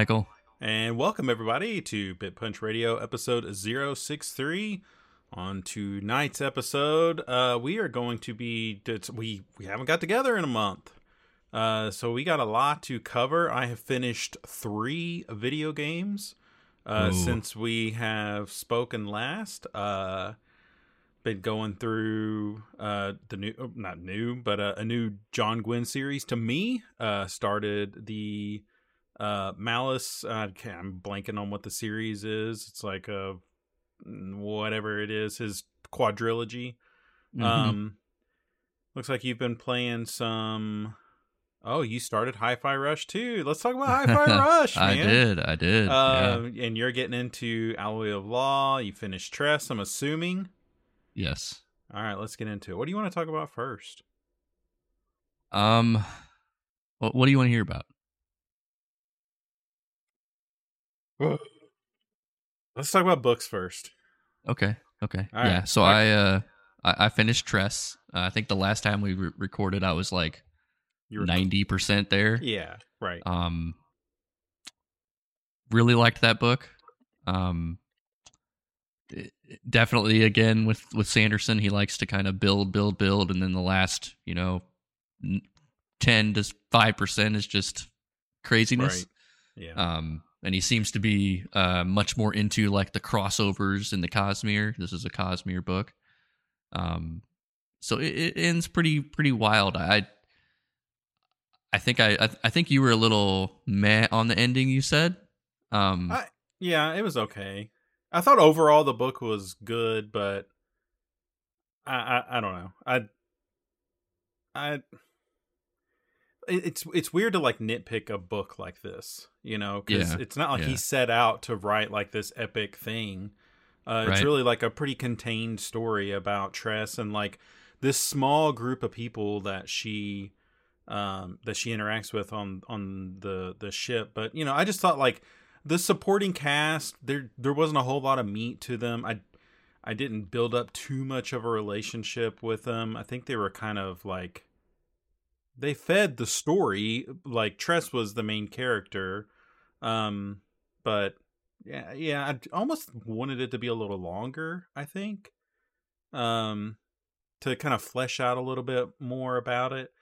Michael. And welcome everybody to Bit Punch Radio episode 063. On tonight's episode, uh, we are going to be we we haven't got together in a month. Uh, so we got a lot to cover. I have finished three video games uh, since we have spoken last. Uh, been going through uh, the new, oh, not new, but uh, a new John Gwynne series. To me, uh, started the uh, Malice. Uh, I'm blanking on what the series is. It's like a whatever it is, his quadrilogy. Mm-hmm. Um, looks like you've been playing some. Oh, you started Hi-Fi Rush too. Let's talk about Hi-Fi Rush. Man. I did. I did. Uh, yeah. And you're getting into Alloy of Law. You finished Tress. I'm assuming. Yes. All right, let's get into it. What do you want to talk about first? Um, what, what do you want to hear about? Let's talk about books first. Okay. Okay. All yeah. Right. So I uh I, I finished Tress. Uh, I think the last time we re- recorded, I was like ninety percent there. Yeah. Right. Um. Really liked that book. Um. definitely, again with with Sanderson, he likes to kind of build, build, build, and then the last, you know, ten to five percent is just craziness. Right. Yeah. Um and he seems to be uh, much more into like the crossovers in the Cosmere. This is a Cosmere book, um, so it, it ends pretty pretty wild. I I think I, I, think you were a little meh on the ending. You said, um, I, yeah, it was okay. I thought overall the book was good, but I I, I don't know. I I it's it's weird to like nitpick a book like this, you know, because yeah. it's not like yeah. he set out to write like this epic thing. Uh, right. It's really like a pretty contained story about Tress and like this small group of people that she um, that she interacts with on on the the ship. But you know, I just thought like the supporting cast there there wasn't a whole lot of meat to them. I I didn't build up too much of a relationship with them. I think they were kind of like they fed the story like Tress was the main character, um, but yeah, yeah, I almost wanted it to be a little longer. I think, um, to kind of flesh out a little bit more about it.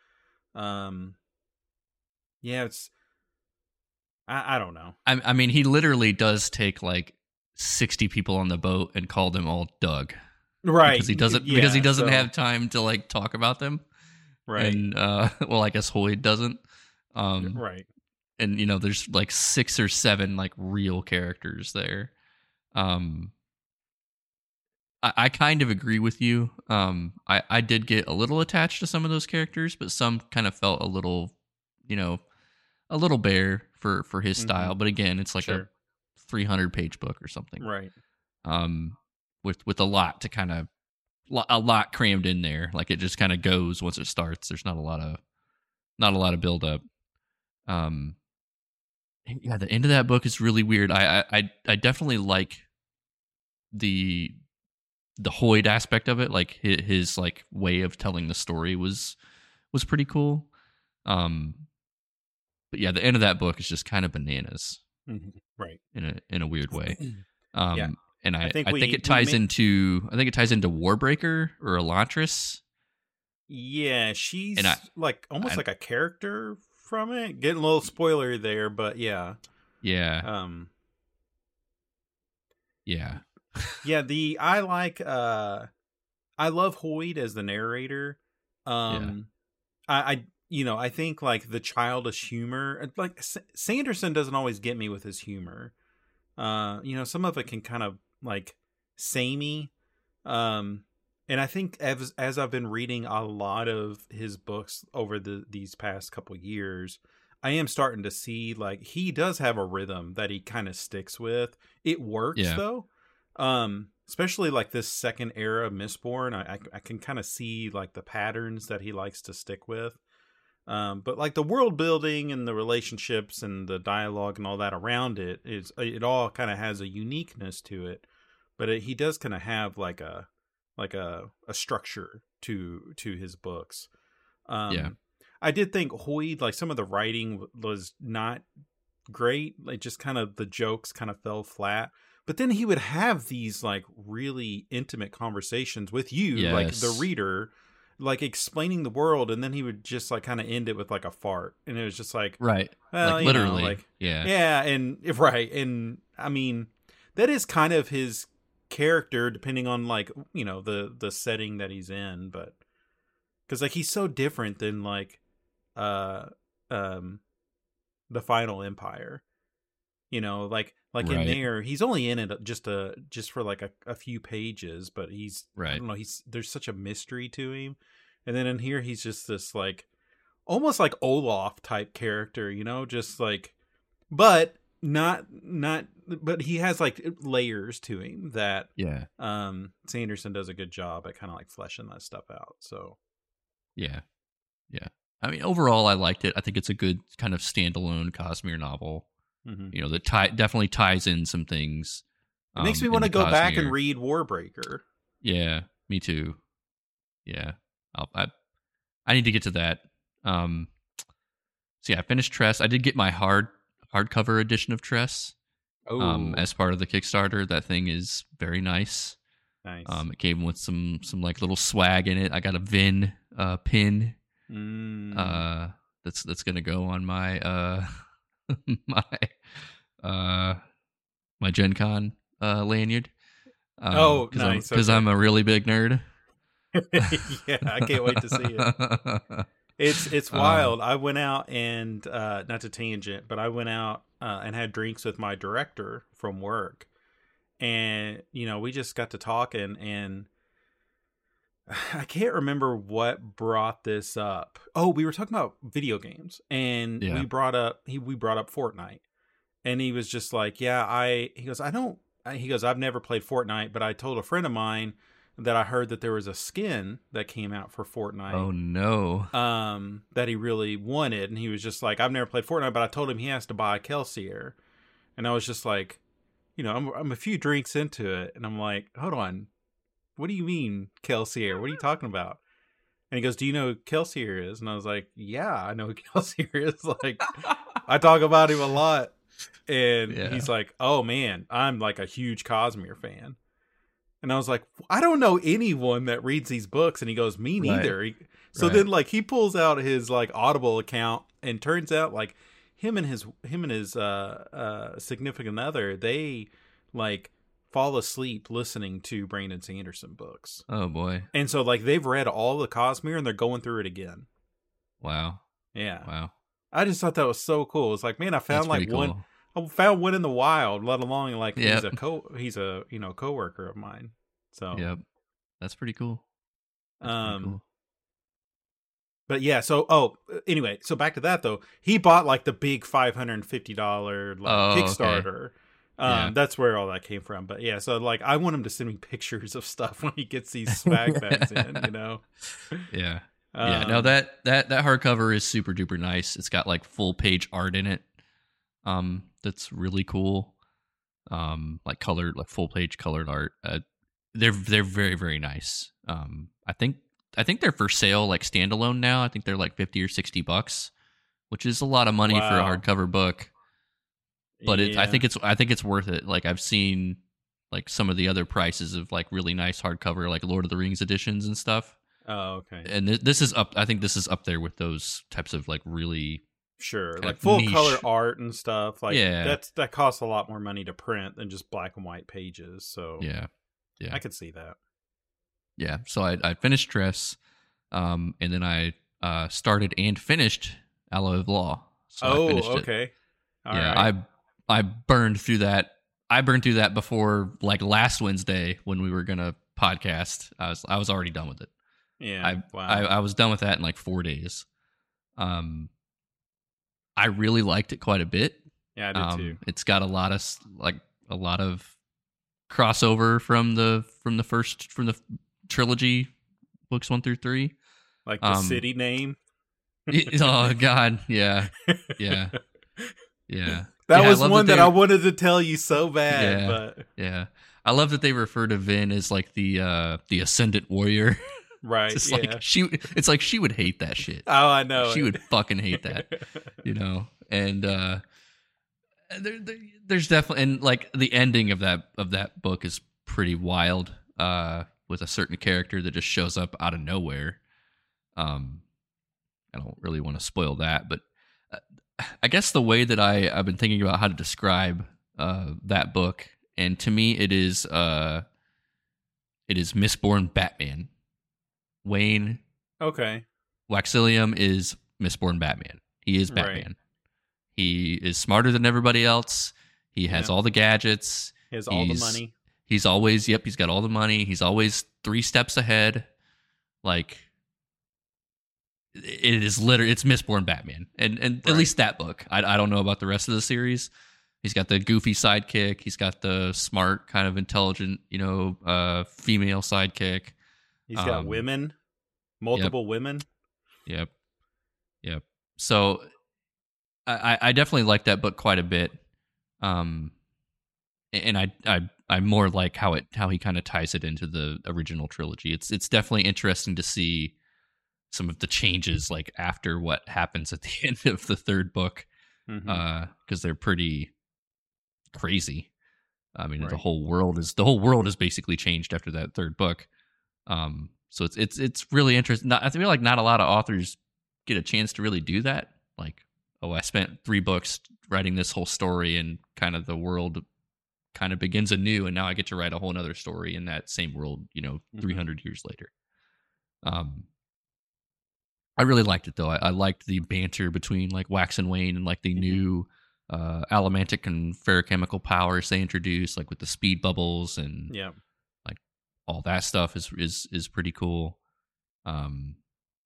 Um, yeah, it's. I, I don't know. I, I mean, he literally does take like sixty people on the boat and call them all Doug, right? Because he doesn't yeah, because he doesn't so. have time to like talk about them right? And uh, well, I guess Hoid doesn't. Um, right. And you know, there's like six or seven like real characters there. Um, I, I kind of agree with you. Um, I I did get a little attached to some of those characters, but some kind of felt a little, you know, a little bare for for his mm-hmm. style. But again, it's like sure. a 300 page book or something, right? Um, with with a lot to kind of a lot crammed in there. Like it just kind of goes once it starts. There's not a lot of not a lot of build up. Um, yeah, the end of that book is really weird. I I I definitely like the the Hoid aspect of it. Like his, his like way of telling the story was was pretty cool. Um, but yeah, the end of that book is just kind of bananas, mm-hmm. right? In a in a weird way. Um, yeah and I, I think, I we, think it ties into I think it ties into Warbreaker or Elantris. Yeah, she's I, like almost I, like a character from it. Getting a little spoiler there, but yeah. Yeah. Um Yeah. yeah, the I like uh I love Hoid as the narrator. Um yeah. I I you know, I think like the childish humor like S- Sanderson doesn't always get me with his humor. Uh, you know, some of it can kind of like samey. Um, and I think as as I've been reading a lot of his books over the these past couple years, I am starting to see like he does have a rhythm that he kind of sticks with. It works yeah. though. Um, especially like this second era of Mistborn, I I, I can kind of see like the patterns that he likes to stick with. Um, but like the world building and the relationships and the dialogue and all that around it is it all kind of has a uniqueness to it. But it, he does kind of have like a like a a structure to to his books. Um, yeah, I did think Hoid like some of the writing was not great. Like just kind of the jokes kind of fell flat. But then he would have these like really intimate conversations with you, like the reader, like explaining the world, and then he would just like kind of end it with like a fart, and it was just like, Right. well, like you know, literally. like yeah. yeah, and right, and I mean that is kind of his character, depending on like you know the the setting that he's in, but because like he's so different than like uh um the Final Empire, you know, like like in there he's only in it just a just for like a, a few pages, but he's right I Right. don't know he's there's such a mystery to him, and then in here he's just this like almost like Olaf type character, you know, just like but not not but he has like layers to him that Yeah. um Sanderson does a good job at kind of like fleshing that stuff out. So Yeah. Yeah. I mean, overall, I liked it. I think it's a good kind of standalone Cosmere novel. Mhm. You know, that tie, definitely ties in some things. it makes um, me want to go back and read Warbreaker. Yeah, me too. Yeah, I'll, I I need to get to that. Um, so yeah, I finished Tress. I did get my hard hardcover edition of Tress Oh, um, as part of the Kickstarter. That thing is very nice. nice. Um, it came with some some like little swag in it. I got a Vin uh, pin Mm. uh, that's that's gonna go on my uh, my uh, my Gen Con uh, lanyard. Um, Oh, cause I'm, nice, Because okay. I'm a really big nerd. yeah, I can't wait to see it. It's it's Um, wild. I went out and uh not to tangent, but I went out uh, and had drinks with my director from work. And you know, we just got to talking and I can't remember what brought this up. Oh, we were talking about video games and Yeah. we brought up he we brought up Fortnite. And he was just like, "Yeah, I he goes, I don't he goes, I've never played Fortnite, but I told a friend of mine that I heard that there was a skin that came out for Fortnite oh no! um that he really wanted and he was just like I've never played Fortnite but I told him he has to buy a Kelsier and I was just like you know I'm I'm a few drinks into it and I'm like hold on what do you mean Kelsier? What are you talking about? And he goes do you know who Kelsier is? And I was like yeah I know who Kelsier is. Like I talk about him a lot. And Yeah. he's like oh man I'm like a huge Cosmere fan. And I was like I don't know anyone that reads these books. And he goes me Right. neither. He- so Right. then like he pulls out his like Audible account and turns out like him and his him and his uh uh significant other they like fall asleep listening to Brandon Sanderson books. Oh boy! And so like they've read all the Cosmere and they're going through it again. Wow! Yeah. Wow! I just thought that was so cool. It's like, man, I found That's like pretty one. I found one in the wild, let alone like Yep. he's a co he's a, you know, coworker of mine. So Yep, that's pretty cool. That's pretty um cool. But yeah, so oh, anyway, so back to that though. He bought like the big five hundred and fifty dollar like Oh, okay. Kickstarter. Um, Yeah. that's where all that came from. But yeah, so like I want him to send me pictures of stuff when he gets these swag bags in, you know. Yeah. yeah, no Um, that that that hardcover is super duper nice. It's got like full page art in it. Um, that's really cool. Um, like colored, like full page colored art. Uh, they're they're very very nice. Um, I think I think they're for sale like standalone now. I think they're like fifty or sixty bucks, which is a lot of money for a hardcover book. But it, I think it's I think it's worth it. Like I've seen like some of the other prices of like really nice hardcover like Lord of the Rings editions and stuff Oh, okay. and th- this is up i think this is up there with those types of like really Sure. Like full niche. color art and stuff. Like Yeah. that's that costs a lot more money to print than just black and white pages. So yeah yeah I could see that. yeah so i, I finished Tress um and then i uh started and finished alloy of law so I oh, it. okay. All yeah right. i i burned through that i burned through that before like last wednesday when we were gonna podcast i was i was already done with it yeah. I, wow. I I was done with that in like four days. Um, I really liked it quite a bit. yeah, I did Um, too. It's got a lot of like a lot of crossover from the from the first from the trilogy books one through three. Like the um, city name. oh God, yeah, yeah, yeah. That Yeah, was one that, they- I wanted to tell you so bad, Yeah. but Yeah, I love that they refer to Vin as like the uh the ascendant warrior. right, it's yeah. like she, it's like she would hate that shit. oh, I know. she it. would fucking hate that. you know and uh there, there, there's definitely and like the ending of that of that book is pretty wild. Uh, with a certain character that just shows up out of nowhere. Um, I don't really want to spoil that, but I guess the way that I I've been thinking about how to describe uh that book, and to me it is uh it is Mistborn Batman. Wayne Okay. Waxilium is Mistborn Batman. He is Right. Batman. He is smarter than everybody else. He has Yeah. all the gadgets. He has all the money. He's always yep, he's got all the money. He's always 3 steps ahead. Like it is literally it's Mistborn Batman. And and at least that book. I I don't know about the rest of the series. He's got the goofy sidekick, he's got the smart kind of intelligent, you know, uh female sidekick. He's got um, women, multiple women. Yep. Yep. So I, I- I definitely like that book quite a bit. Um and I I I more like how it how he kind of ties it into the original trilogy. It's it's definitely interesting to see some of the changes like after what happens at the end of the third book Mhm. uh because they're pretty crazy. I mean the whole world is the whole world is basically changed after that third book. Um so it's it's it's really interesting not, i feel like not a lot of authors get a chance to really do that. Like oh i spent three books writing this whole story and kind of the world kind of begins anew and now i get to write a whole nother story in that same world you know Mhm. 300 years later. Um I really liked it though. I, I liked the banter between like Wax and Wayne and like the Mhm. new uh allomantic and feruchemical powers they introduced, like with the speed bubbles and yeah. Like all that stuff is is is pretty cool. Um,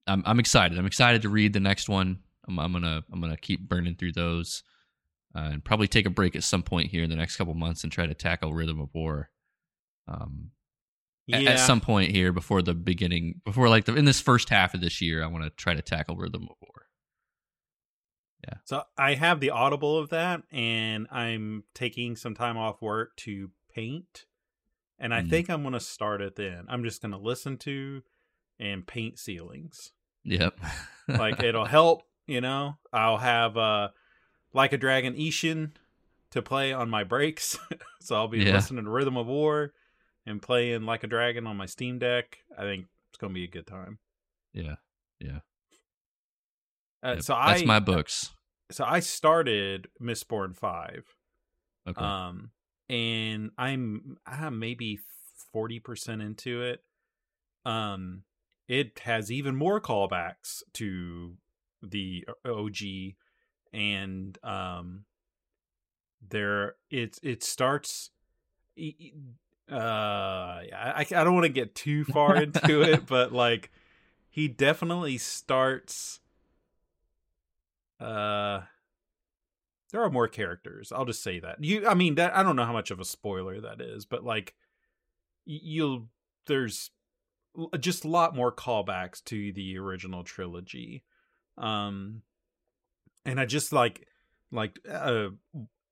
I'm I'm excited. I'm excited to read the next one. I'm, I'm gonna I'm gonna keep burning through those, uh, and probably take a break at some point here in the next couple months and try to tackle Rhythm of War. Um, Yeah. at some point here before the beginning, before like the in this first half of this year, I want to try to tackle Rhythm of War. Yeah. So I have the audible of that, and I'm taking some time off work to paint, and I Mm. think I'm going to start it then. I'm just going to listen to and paint ceilings. Yep. Like it'll help, you know. I'll have uh like a dragon Ishin to play on my breaks, so I'll be Yeah. listening to Rhythm of War and playing like a dragon on my Steam Deck. I think it's going to be a good time. yeah. Yeah. Uh, Yep. so that's I my books. so I started Mistborn five. Okay. Um, and I'm I'm maybe forty percent into it. Um, it has even more callbacks to the OG, and um, there it it starts. Uh, I I don't want to get too far into it, but like he definitely starts. Uh, there are more characters. I'll just say that. You, I mean, that I don't know how much of a spoiler that is, but like, you'll there's just a lot more callbacks to the original trilogy, um, and I just like like uh,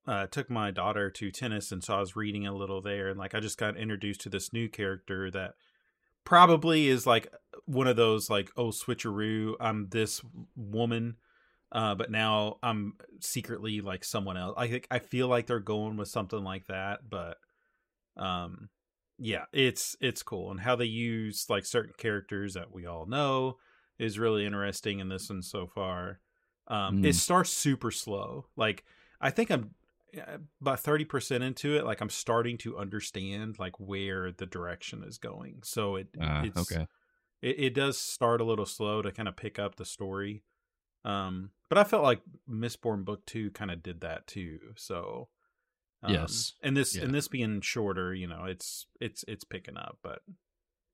uh took my daughter to tennis, and so I was reading a little there, and like I just got introduced to this new character that probably is like one of those like oh switcheroo i'm this woman uh but now i'm secretly like someone else i think i feel like they're going with something like that but um yeah it's it's cool and how they use like certain characters that we all know is really interesting in this one so far um it Mm. starts super slow like i think i'm about 30% into it like i'm starting to understand like where the direction is going so it Ah, it's okay. it, it does start a little slow to kind of pick up the story um but i felt like Mistborn book 2 kind of did that too so um, Yes. and this Yeah. and this being shorter you know it's it's it's picking up but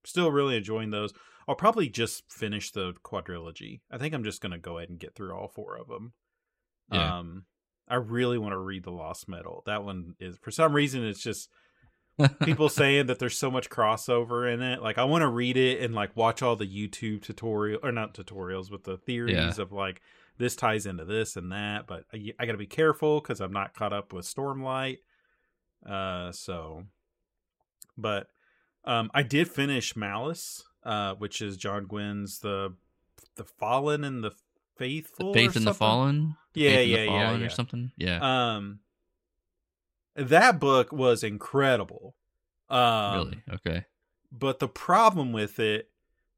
still really enjoying those i'll probably just finish the quadrilogy i think i'm just gonna go ahead and get through all four of them Yeah. um i really want to read the lost metal that one is for some reason it's just people saying that there's so much crossover in it. Like I want to read it and like watch all the YouTube tutorial or not tutorials, but the theories Yeah. of like this ties into this and that. But I, I got to be careful because I'm not caught up with Stormlight. Uh, so, but um, I did finish Malice, uh, which is John Gwynne's the the Fallen and the Faithful, or Faith in the. Fallen. Yeah, Faith in yeah, the yeah, yeah. or something. Yeah. Um, that book was incredible. Um, really? Okay. But the problem with it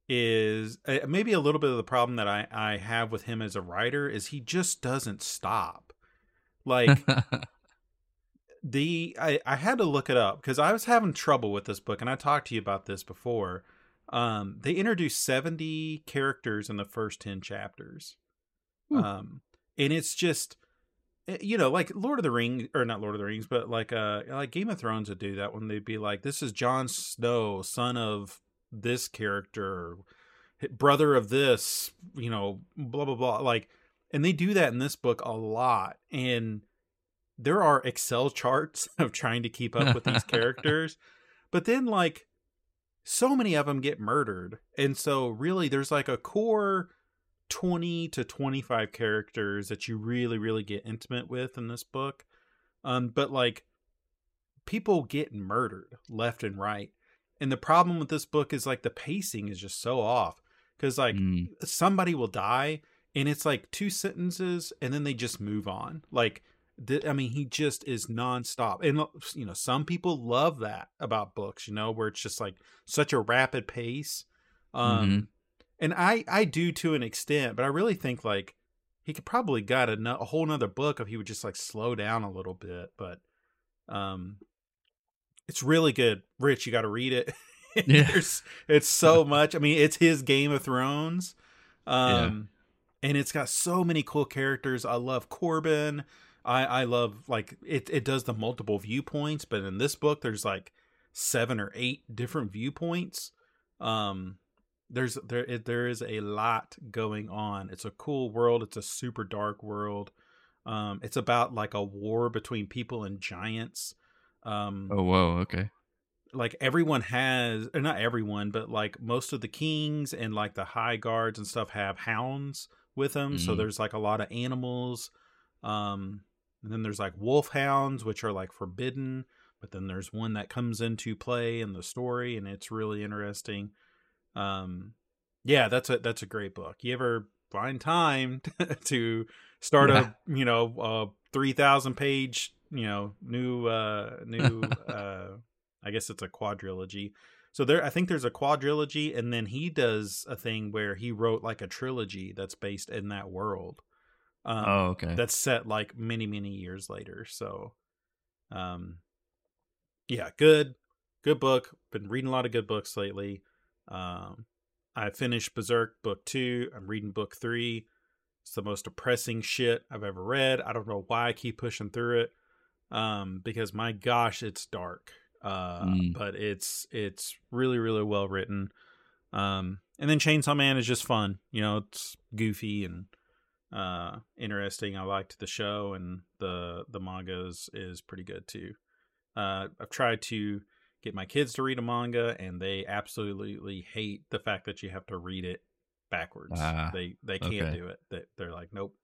is uh, maybe a little bit of the problem that I, I have with him as a writer is he just doesn't stop. Like the I, I had to look it up because I was having trouble with this book and I talked to you about this before. Um, they introduced 70 characters in the first 10 chapters. Ooh. Um, and it's just eh, you know, like Lord of the Rings or not Lord of the Rings, but like uh like Game of Thrones would do that when they'd be like, This is Jon Snow, son of this character, brother of this, you know, blah blah blah. Like and they do that in this book a lot. And there are Excel charts of trying to keep up with these characters. But then like so many of them get murdered. And so really there's like a core 20 to 25 characters that you really really get intimate with in this book. Um but like people get murdered left and right. And the problem with this book is like the pacing is just so off cuz like Mm. somebody will die and it's like two sentences and then they just move on. Like th- I mean, he just is nonstop, and you know, some people love that about books. You know, where it's just like such a rapid pace. Um, Mhm. And I I do to an extent, but I really think like he could probably got a, a whole nother book if he would just like slow down a little bit. But um, it's really good. Rich, you got to read it. Yeah. It's so much. I mean, it's his Game of Thrones. Um, and it's got so many cool characters. I love Corban. I I love like it. It does the multiple viewpoints, but in this book, there's like seven or eight different viewpoints. Um, there's there it, there is a lot going on. It's a cool world. It's a super dark world. Um, it's about like a war between people and giants. Um, Oh whoa. Okay. like everyone has or not everyone but like most of the kings and like the high guards and stuff have hounds with them so Mhm. there's like a lot of animals um and then there's like wolf hounds which are like forbidden but then there's one that comes into play in the story and it's really interesting um yeah that's a that's a great book you ever find time to start Yeah. a you know a 3000 page you know new uh new uh I guess it's a quadrilogy. So there, I think there's a quadrilogy, and then he does a thing where he wrote like a trilogy that's based in that world. Um, oh okay. that's set like many many years later. So, um, yeah, good, good book. Been reading a lot of good books lately. Um, I finished Berserk book two. I'm reading book three. It's the most depressing shit I've ever read. I don't know why I keep pushing through it. Um, because my gosh, it's dark. Uh, Mm. but it's it's really really well written. Um, and then Chainsaw Man is just fun. You know, it's goofy and uh interesting. I liked the show and the the manga is, is pretty good too. Uh, I've tried to get my kids to read a manga, and they absolutely hate the fact that you have to read it backwards. Ah, they they can't okay. do it. They, they're like, nope,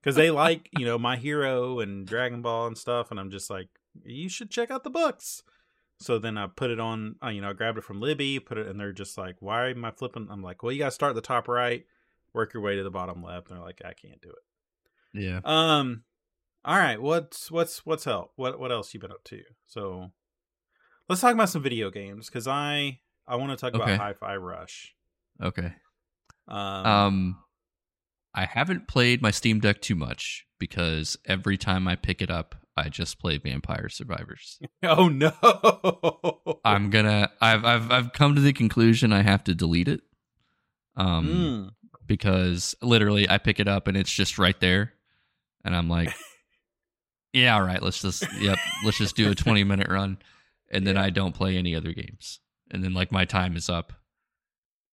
because they like you know my hero and Dragon Ball and stuff, and I'm just like, you should check out the books. So then I put it on, uh, you know, I grabbed it from Libby, put it, and they're just like, why am I flipping? I'm like, well, you got to start at the top right, work your way to the bottom left. And they're like, I can't do it. yeah. Um, all right, what's what's what's help? What what else you been up to? So let's talk about some video games because I I want to talk Okay. about Hi-Fi Rush. Okay. Um, Um, I haven't played my Steam Deck too much because every time I pick it up, I just play Vampire Survivors. oh no, I'm gonna. I've I've I've come to the conclusion I have to delete it. Um, Mm. because literally I pick it up and it's just right there, and I'm like, yeah, all right, let's just yep, let's just do a 20 minute run, and then Yeah. I don't play any other games, and then like my time is up,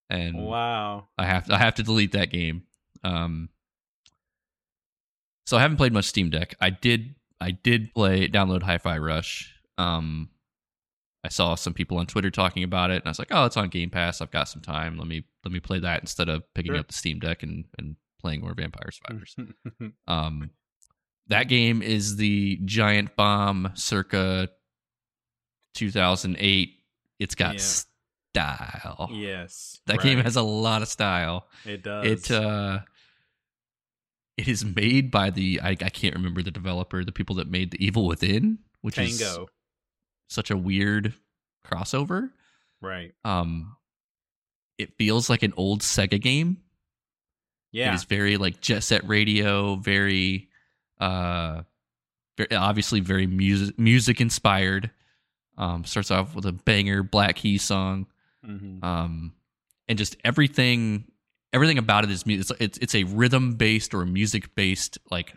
and wow. I have to, I have to delete that game. Um, so I haven't played much Steam Deck. I did I did play download Hi-Fi Rush. Um, I saw some people on Twitter talking about it, and I was like, oh, it's on Game Pass. I've got some time. Let me let me play that instead of picking Sure. up the Steam Deck and and playing more Vampire Survivors. um, that game is the Giant Bomb circa 2008. It's got Yeah. style. yes, That game has a lot of style. it does. It uh it is made by the I, I can't remember the developer, the people that made the Evil Within, which is such a weird crossover. Right. Um, it feels like an old Sega game. Yeah. It is very like Jet Set Radio, very, uh, very, obviously very music music inspired. Um, starts off with a banger Black Keys song. hmm um, and just everything everything about it is music. it's it's, it's a rhythm based or music based like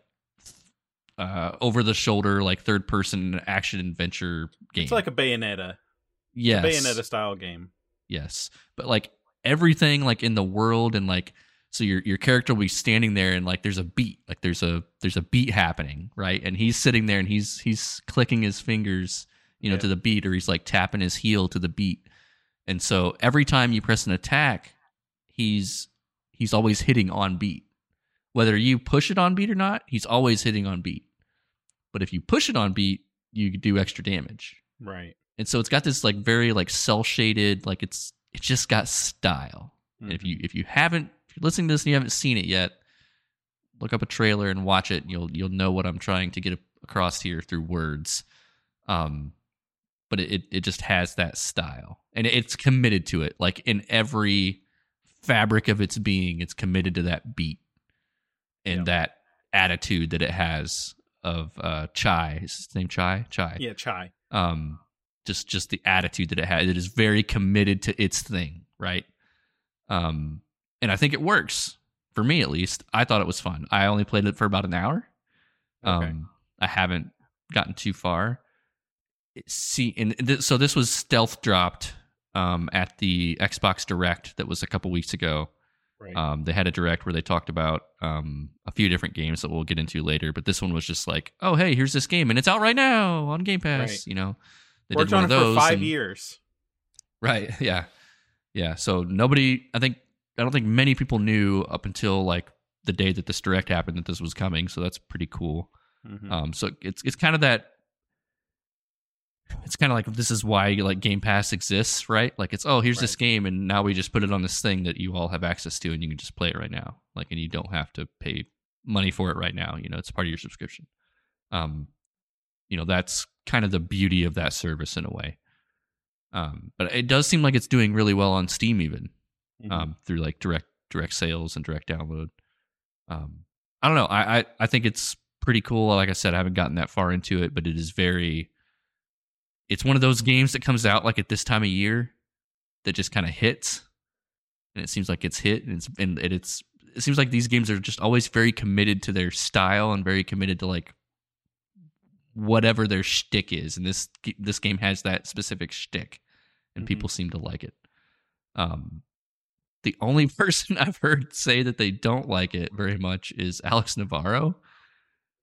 uh, over the shoulder like third person action adventure game. It's like a Bayonetta. yes, Bayonetta style game. yes, but like everything like in the world and like so your your character will be standing there and like there's a beat like there's a there's a beat happening right and he's sitting there and he's he's clicking his fingers you know Yeah. to the beat or he's like tapping his heel to the beat. And so every time you press an attack he's he's always hitting on beat. Whether you push it on beat or not he's always hitting on beat. But if you push it on beat you do extra damage. Right. and so it's got this like very like cel shaded like it's it's just got style. And if you if you haven't if you're listening to this and you haven't seen it yet look up a trailer and watch it and you'll you'll know what i'm trying to get across here through words. Um but it it, just has that style. And it's committed to it. Like in every fabric of its being it's committed to that beat and Yep. that attitude that it has of uh chai. Is his name chai? Chai. Yeah, Chai. um just just the attitude that it has. It is very committed to its thing right? Um and i think it works. For me at least. I thought it was fun. I only played it for about an hour. Okay. um i haven't gotten too far see and th- so this was stealth dropped um at the xbox direct that was a couple weeks ago Right. um, they had a direct where they talked about um, a few different games that we'll get into later, but this one was just like, oh, hey, here's this game, and it's out right now on Game Pass. Right. You know, they Worked did one on of it those. for five and- years. Right. Yeah. Yeah. So nobody, I think, I don't think many people knew up until like the day that this direct happened that this was coming. So that's pretty cool. Mhm. Um, so it's it's kind of that. It's kind of like this is why like Game Pass exists, right? Like it's oh here's this game and now we just put it on this thing that you all have access to and you can just play it right now, like and you don't have to pay money for it right now. You know, it's part of your subscription. Um, you know that's kind of the beauty of that service in a way. Um, but it does seem like it's doing really well on Steam even Mhm. um, through like direct direct sales and direct download. Um, I don't know. I, I I think it's pretty cool. Like I said, I haven't gotten that far into it, but it is very. It's one of those games that comes out like at this time of year, that just kind of hits, and it seems like it's hit, and it's and it, it's. It seems like these games are just always very committed to their style and very committed to like whatever their shtick is, and this this game has that specific shtick, and Mhm. people seem to like it. Um, the only person I've heard say that they don't like it very much is Alex Navarro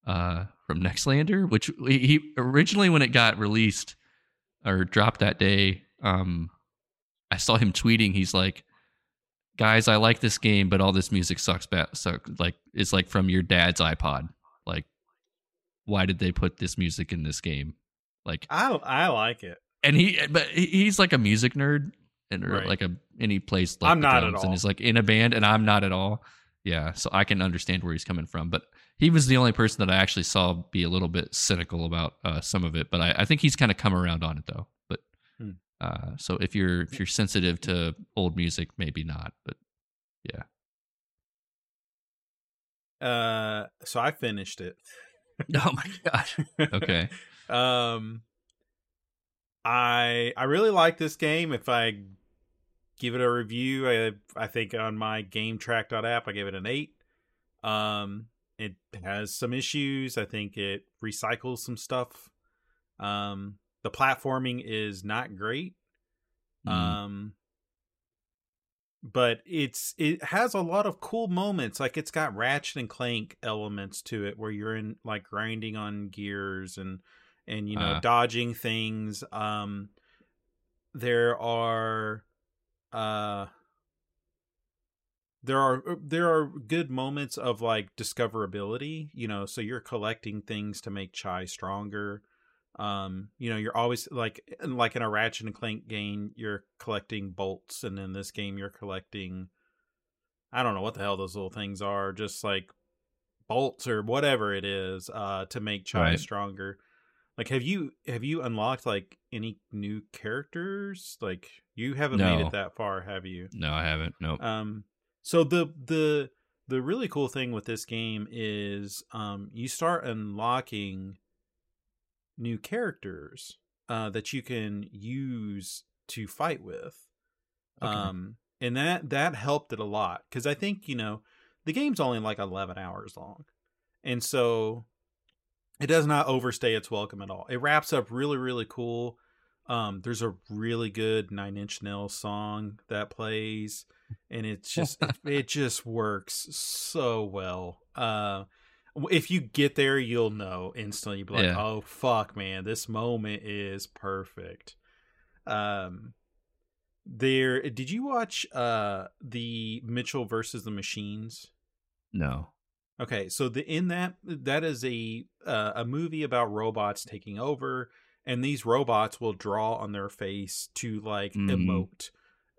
uh, from Nextlander, which he- originally when it got released or dropped that day, um, I saw him tweeting. He's like, "Guys, I like this game, but all this music sucks. Bad, suck, like it's like from your dad's iPod. Like, why did they put this music in this game? Like, I I like it. and he but he's like a music nerd and Right. like a and he plays like I'm not at all. and is like in a band and I'm not at all. Yeah, so I can understand where he's coming from, but he was the only person that I actually saw be a little bit cynical about uh, some of it. But I, I think he's kind of come around on it though. But Hmm. uh, so if you're if you're sensitive to old music, maybe not. But yeah, Uh, so I finished it. oh my gosh. Okay. um, I I really like this game. If I give it a review, I I think on my GameTrack.app I gave it an eight. Um, it has some issues. I think it recycles some stuff. Um, the platforming is not great. Mm. Um, but it's it has a lot of cool moments. Like it's got Ratchet and Clank elements to it, where you're in like grinding on gears and and you know Uh. dodging things. Um, there are, uh, there are there are good moments of like discoverability. You know, so you're collecting things to make Chai stronger um you know you're always like like in a ratchet and clank game you're collecting bolts and in this game you're collecting i don't know what the hell those little things are just like bolts or whatever it is uh to make chai Right. stronger Like, have you have you unlocked like any new characters? Like, you haven't made it that far, have you? No, I haven't. Nope. Um, so the the the really cool thing with this game is um, you start unlocking new characters uh, that you can use to fight with. Okay. Um, and that that helped it a lot because I think you know the game's only like eleven hours long, and so it does not overstay its welcome at all. It wraps up really really cool. Um, there's a really good Nine Inch Nails song that plays, and it's just it, it just works so well. Uh, if you get there, you'll know instantly. You'll be like, Yeah. "Oh fuck, man, this moment is perfect." Um, there. Did you watch uh the Mitchell versus the Machines? no. Okay, so the in that that is a uh, a movie about robots taking over, and these robots will draw on their face to like Mhm. emote.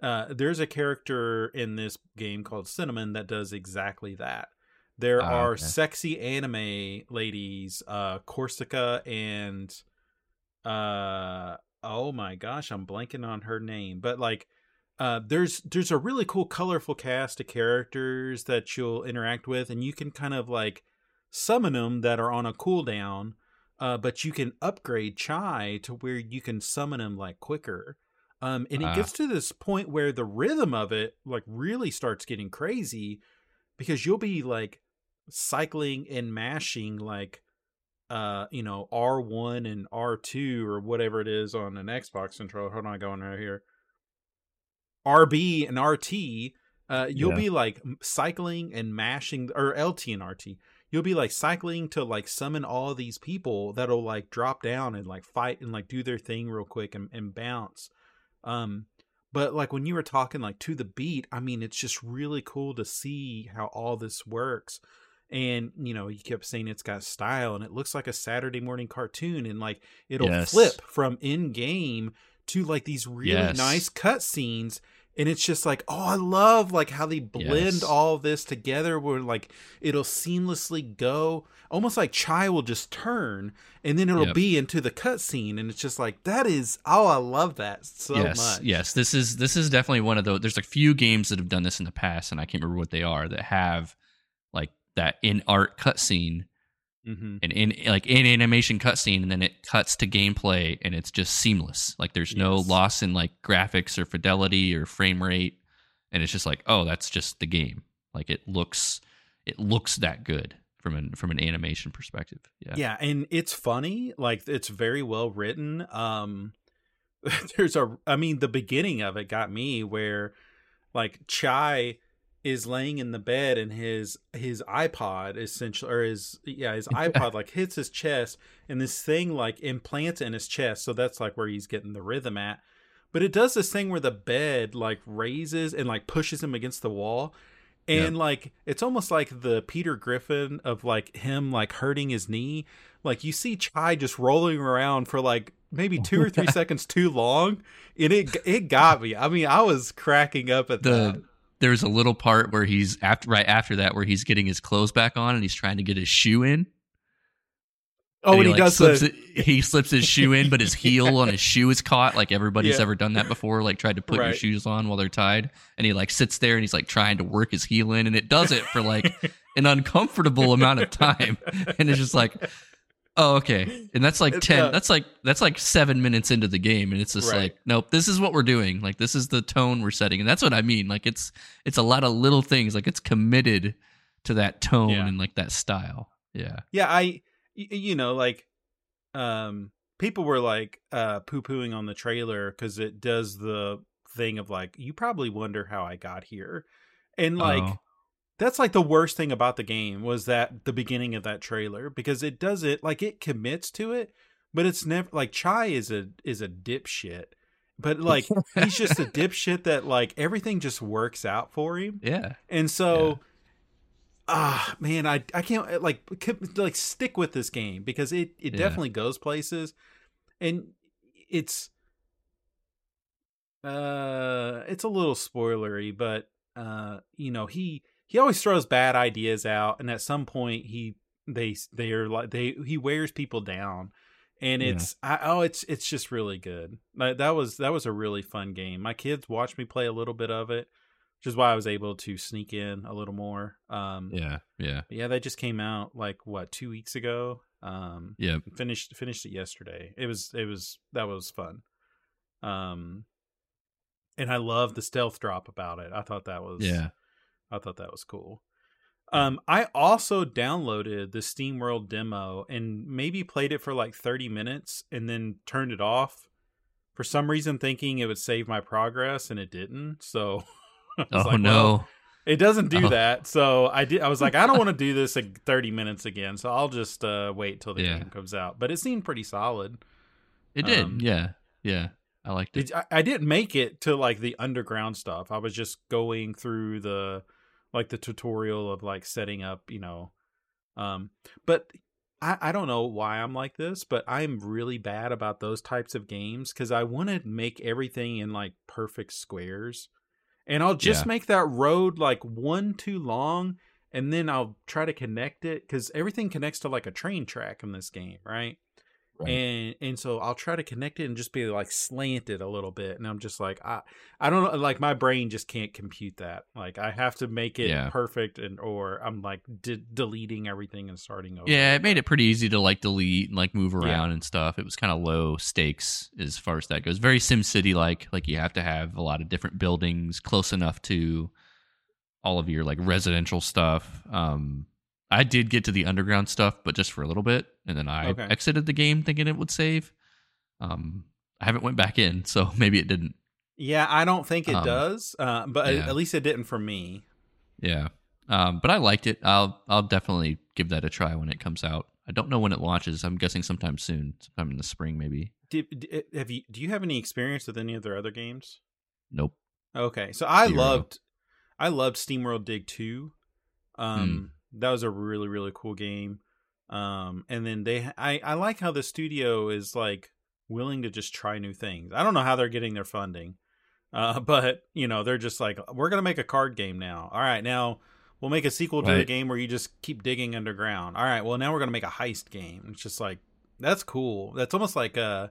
Uh, there's a character in this game called Cinnamon that does exactly that. There Ah, are okay. sexy anime ladies, uh, Corsica and uh oh my gosh, I'm blanking on her name, but like uh, there's there's a really cool colorful cast of characters that you'll interact with and you can kind of like summon them that are on a cooldown uh, but you can upgrade chai to where you can summon them like quicker um, and it Ah. gets to this point where the rhythm of it like really starts getting crazy because you'll be like cycling and mashing like uh you know r1 and r2 or whatever it is on an xbox controller hold on going right here RB and RT, uh, you'll Yeah. be like cycling and mashing, or LT and RT. You'll be like cycling to like summon all these people that'll like drop down and like fight and like do their thing real quick and, and bounce. Um, but like when you were talking like to the beat, I mean, it's just really cool to see how all this works. And you know, you kept saying it's got style, and it looks like a Saturday morning cartoon, and like it'll Yes. flip from in game to like these really Yes. nice cutscenes and it's just like oh i love like how they blend Yes. all this together where like it'll seamlessly go almost like chai will just turn and then it'll Yep. be into the cutscene and it's just like that is oh i love that so yes, much yes. This is this is definitely one of those. There's a few games that have done this in the past, and I can't remember what they are that have like that in art cutscene hmm and in like in animation cutscene, and then it cuts to gameplay, and it's just seamless. Like there's no loss in like graphics or fidelity or frame rate, and it's just like oh, that's just the game. Like it looks, it looks that good from an from an animation perspective. Yeah, yeah and it's funny like it's very well written um there's a i mean the beginning of it got me where like chai is laying in the bed and his his ipod essentially or his yeah his ipod like hits his chest and this thing like implants in his chest. So that's like where he's getting the rhythm at. But it does this thing where the bed like raises and like pushes him against the wall. And like it's almost like the peter griffin of like him like hurting his knee. Like you see chai just rolling around for like maybe two or three seconds too long. And it it got me. I mean i was cracking up at The- that there's a little part where he's after right after that where he's getting his clothes back on and he's trying to get his shoe in. oh and he, like, does slips the, it, he slips his shoe in, but his heel on his shoe is caught. Like everybody's Yeah. ever done that before, like tried to put your shoes on while they're tied. And he like sits there and he's like trying to work his heel in, and it does it for like an uncomfortable amount of time. And it's just like, oh, okay. And that's like It's, ten. uh, that's like that's like seven minutes into the game, and it's just Right. like, nope, this is what we're doing. Like this is the tone we're setting, and that's what I mean. Like it's it's a lot of little things. Like it's committed to that tone Yeah. and like that style. Yeah. yeah I you know like um people were like uh poo-pooing on the trailer because it does the thing of like you probably wonder how i got here and like Oh. That's like the worst thing about the game was that the beginning of that trailer because it does it like it commits to it but it's never like chai is a is a dipshit but like he's just a dipshit that like everything just works out for him yeah. and so ah man i i can't like c- like stick with this game because it it Yeah. definitely goes places and it's uh it's a little spoilery but uh you know he he always throws bad ideas out and at some point he they they are like they he wears people down and Yeah. it's I, oh it's it's just really good. Like, that was that was a really fun game. My kids watched me play a little bit of it, which is why I was able to sneak in a little more. Um, Yeah, yeah, yeah, they just came out like what two weeks ago. Um, yeah. finished finished it yesterday. It was it was that was fun. Um, and I love the stealth drop about it. I thought that was Yeah. I thought that was cool. Um, I also downloaded the Steam World demo and maybe played it for like 30 minutes and then turned it off for some reason, thinking it would save my progress, and it didn't. So, Oh like, no. well, it doesn't do Oh. that. So I did. I was like, I don't want to do this like 30 minutes again. So I'll just uh, wait till the Yeah. game comes out. But it seemed pretty solid. it did. um, yeah, yeah. I liked it. I, I didn't make it to like the underground stuff. I was just going through the like the tutorial of like setting up, you know. Um but I, I don't know why I'm like this, but I'm really bad about those types of games because I want to make everything in like perfect squares. And I'll just Yeah. make that road like one too long and then I'll try to connect it because everything connects to like a train track in this game, right? Right. and and so I'll try to connect it and just be like slanted a little bit, and I'm just like I I don't know, like my brain just can't compute that. Like I have to make it Yeah. perfect, and or I'm like de- deleting everything and starting over. Yeah, it made it pretty easy to like delete and like move Yeah. around and stuff. It was kind of low stakes as far as that goes. Very Sim City like. Like you have to have a lot of different buildings close enough to all of your like residential stuff. Um I did get to the underground stuff, but just for a little bit, and then I Okay. exited the game thinking it would save. Um I haven't went back in, so maybe it didn't. Yeah, I don't think it Um, does, uh, but yeah. at least it didn't for me. Yeah. Um, but I liked it. I'll I'll definitely give that a try when it comes out. I don't know when it launches. I'm guessing sometime soon, sometime in the spring maybe. Did, did have you? Do you have any experience with any of their other games? Nope. Okay, so I Zero. loved, I loved SteamWorld Dig Two. Um, that was a really really cool game. Um, and then they, I, I like how the studio is like willing to just try new things. I don't know how they're getting their funding, uh, but you know they're just like, we're gonna make a card game now. All right, now we'll make a sequel to the game where you just keep digging underground. All right, well now we're gonna make a heist game. It's just like that's cool. That's almost like uh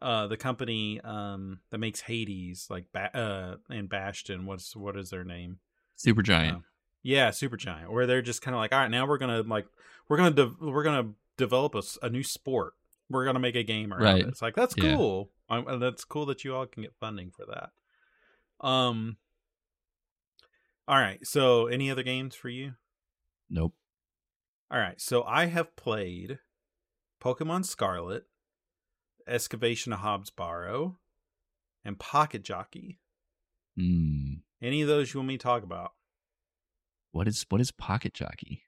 uh the company um that makes Hades like ba- uh and Bastion what's what is their name? Super Giant. Uh, yeah, super giant. where they're just kind of like all right, now we're going to like we're to de- we're to develop a, a, new sport. We're going to make a game around Right. it. It's like that's Yeah. cool. I, that's cool that you all can get funding for that. Um All right. So any other games for you? nope. All right, so I have played Pokemon Scarlet, Excavation of Hobbs Barrow, and Pocket Jockey. Hmm. Any of those you want me to talk about? What is what is Pocket Jockey?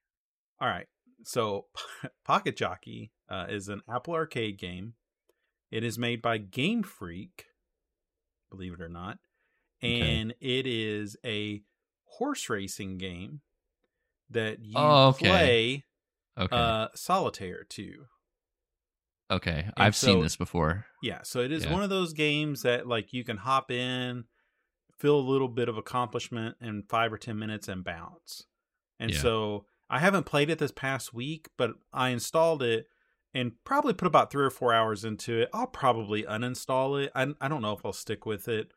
All right, so Pocket Jockey uh, is an Apple Arcade game. It is made by Game Freak, believe it or not, Okay. and it is a horse racing game that you Oh, okay. play Okay. uh, solitaire to. okay. I've so- seen this before. Yeah, so it is Yeah. one of those games that like you can hop in, feel a little bit of accomplishment in five or ten minutes and bounce. And Yeah. so I haven't played it this past week, but I installed it and probably put about three or four hours into it. I'll probably uninstall it. I I don't know if I'll stick with it.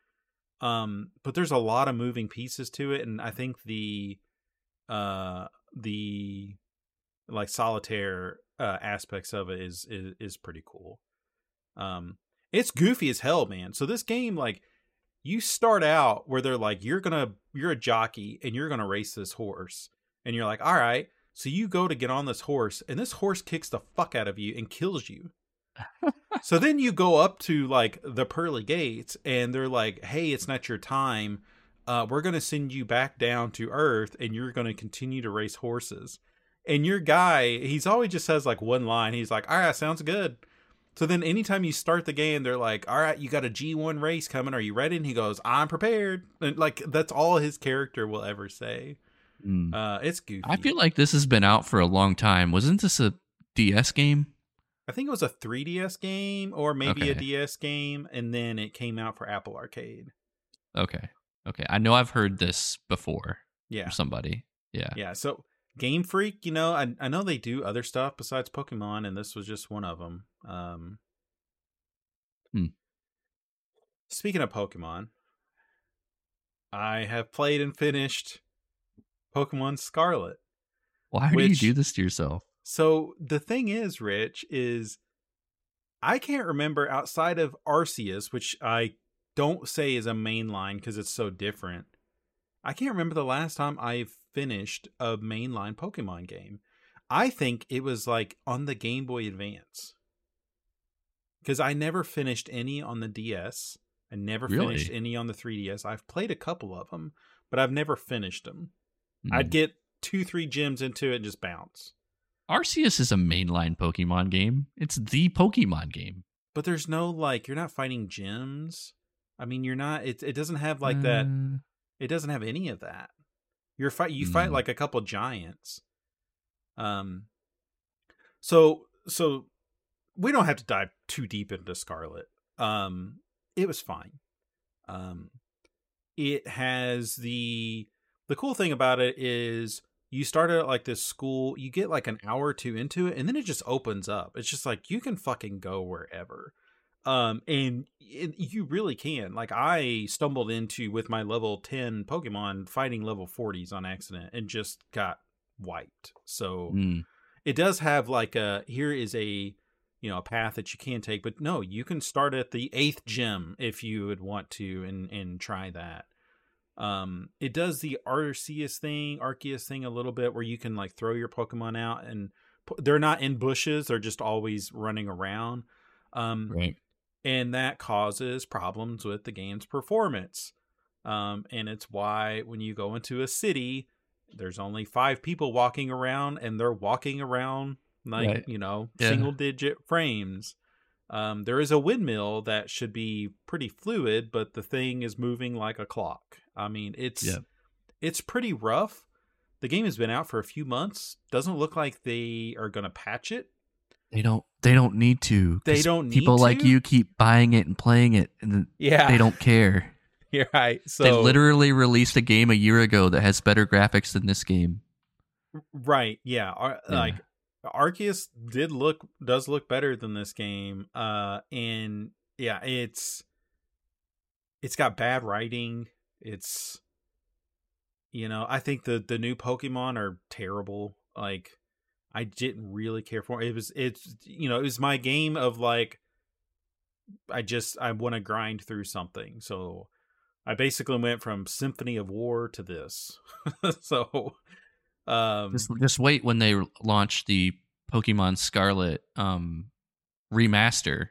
Um, but there's a lot of moving pieces to it, and I think the uh the like solitaire uh aspects of it is is is pretty cool. Um it's goofy as hell, man. So this game like you start out where they're like you're to you're a jockey and you're going to race this horse. And you're like, "All right." So you go to get on this horse and this horse kicks the fuck out of you and kills you. so then you go up to like the pearly gates and they're like, "Hey, it's not your time. Uh, we're going to send you back down to earth and you're going to continue to race horses." And your guy, he's always just says like one line. He's like, "All right, sounds good." So then anytime you start the game, they're like, "All right, you got a G1 race coming. Are you ready?" And he goes, "I'm prepared." And like that's all his character will ever say. Hmm. Uh, it's goofy. I feel like this has been out for a long time. Wasn't this a DS game? I think it was a 3DS game or maybe a DS game, and then it came out for Apple Arcade. Okay. Okay. I know I've heard this before Yeah, from somebody. Yeah. yeah. So Game Freak, you know, I I know they do other stuff besides Pokemon, and this was just one of them. Um, Hmm. Speaking of Pokemon, I have played and finished Pokemon Scarlet. Why do you do this to yourself? So the thing is, Rich, is I can't remember outside of Arceus, which I don't say is a mainline because it's so different. I can't remember the last time I finished a mainline Pokemon game. I think it was like on the Game Boy Advance. Because I never finished any on the DS. I never Really? finished any on the 3DS. I've played a couple of them, but I've never finished them. I'd Hmm. get two, three gems into it and just bounce. Arceus is a mainline Pokemon game. It's the Pokemon game. but there's no like you're not fighting gems. i mean you're not it, it doesn't have like that Uh, it doesn't have any of that you're fight you fight Mm. like a couple giants um so so we don't have to dive too deep into scarlet. Um it was fine. Um it has the the cool thing about it is you start at like this school you get like an hour or two into it and then it just opens up. It's just like you can fucking go wherever. Um and it, you really can. Like i stumbled into with my level 10 pokemon fighting level 40s on accident and just got wiped. So mm, it does have like a here is a you know a path that you can take but no you can start at the eighth gym if you would want to and and try that um it does the arceus thing arceus thing a little bit where you can like throw your pokemon out and they're not in bushes they're just always running around um right. and that causes problems with the game's performance. Um, and it's why when you go into a city, there's only five people walking around, and they're walking around like Right. you know Yeah. single digit frames. Um, there is a windmill that should be pretty fluid, but the thing is moving like a clock. I mean, it's Yep. it's pretty rough. The game has been out for a few months. Doesn't look like they are going to patch it. They don't. They don't need to. they don't need People like you keep buying it and playing it, and Yeah, they don't care. You're right. So they literally released a game a year ago that has better graphics than this game. Right. Yeah. Yeah. Arceus did look does look better than this game. Uh and yeah, it's it's got bad writing. It's you know, I think the the new Pokemon are terrible. Like I didn't really care for it. It was it's you know, it was my game of like I just I want to grind through something. So I basically went from Symphony of War to this. so um Just, just wait when they launch the Pokemon Scarlet um, remaster,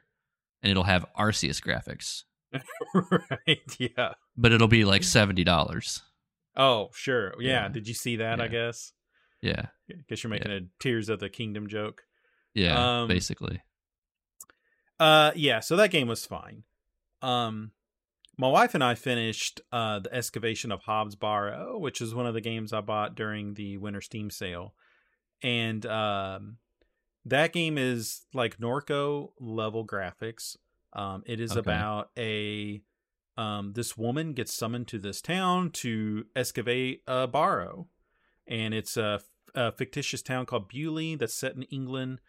and it'll have Arceus graphics, right yeah. But it'll be like seventy dollars. oh sure. Yeah, Yeah. did you see that i guess? Yeah, I guess you're making a tears of the kingdom joke. Yeah, Um, basically. uh yeah so that game was fine. Um my wife and i finished uh the excavation of hobbs barrow which is one of the games i bought during the winter steam sale and um that game is like norco level graphics um it is Okay. about a um this woman gets summoned to this town to excavate a barrow and it's a, a fictitious town called Bewley that's set in England.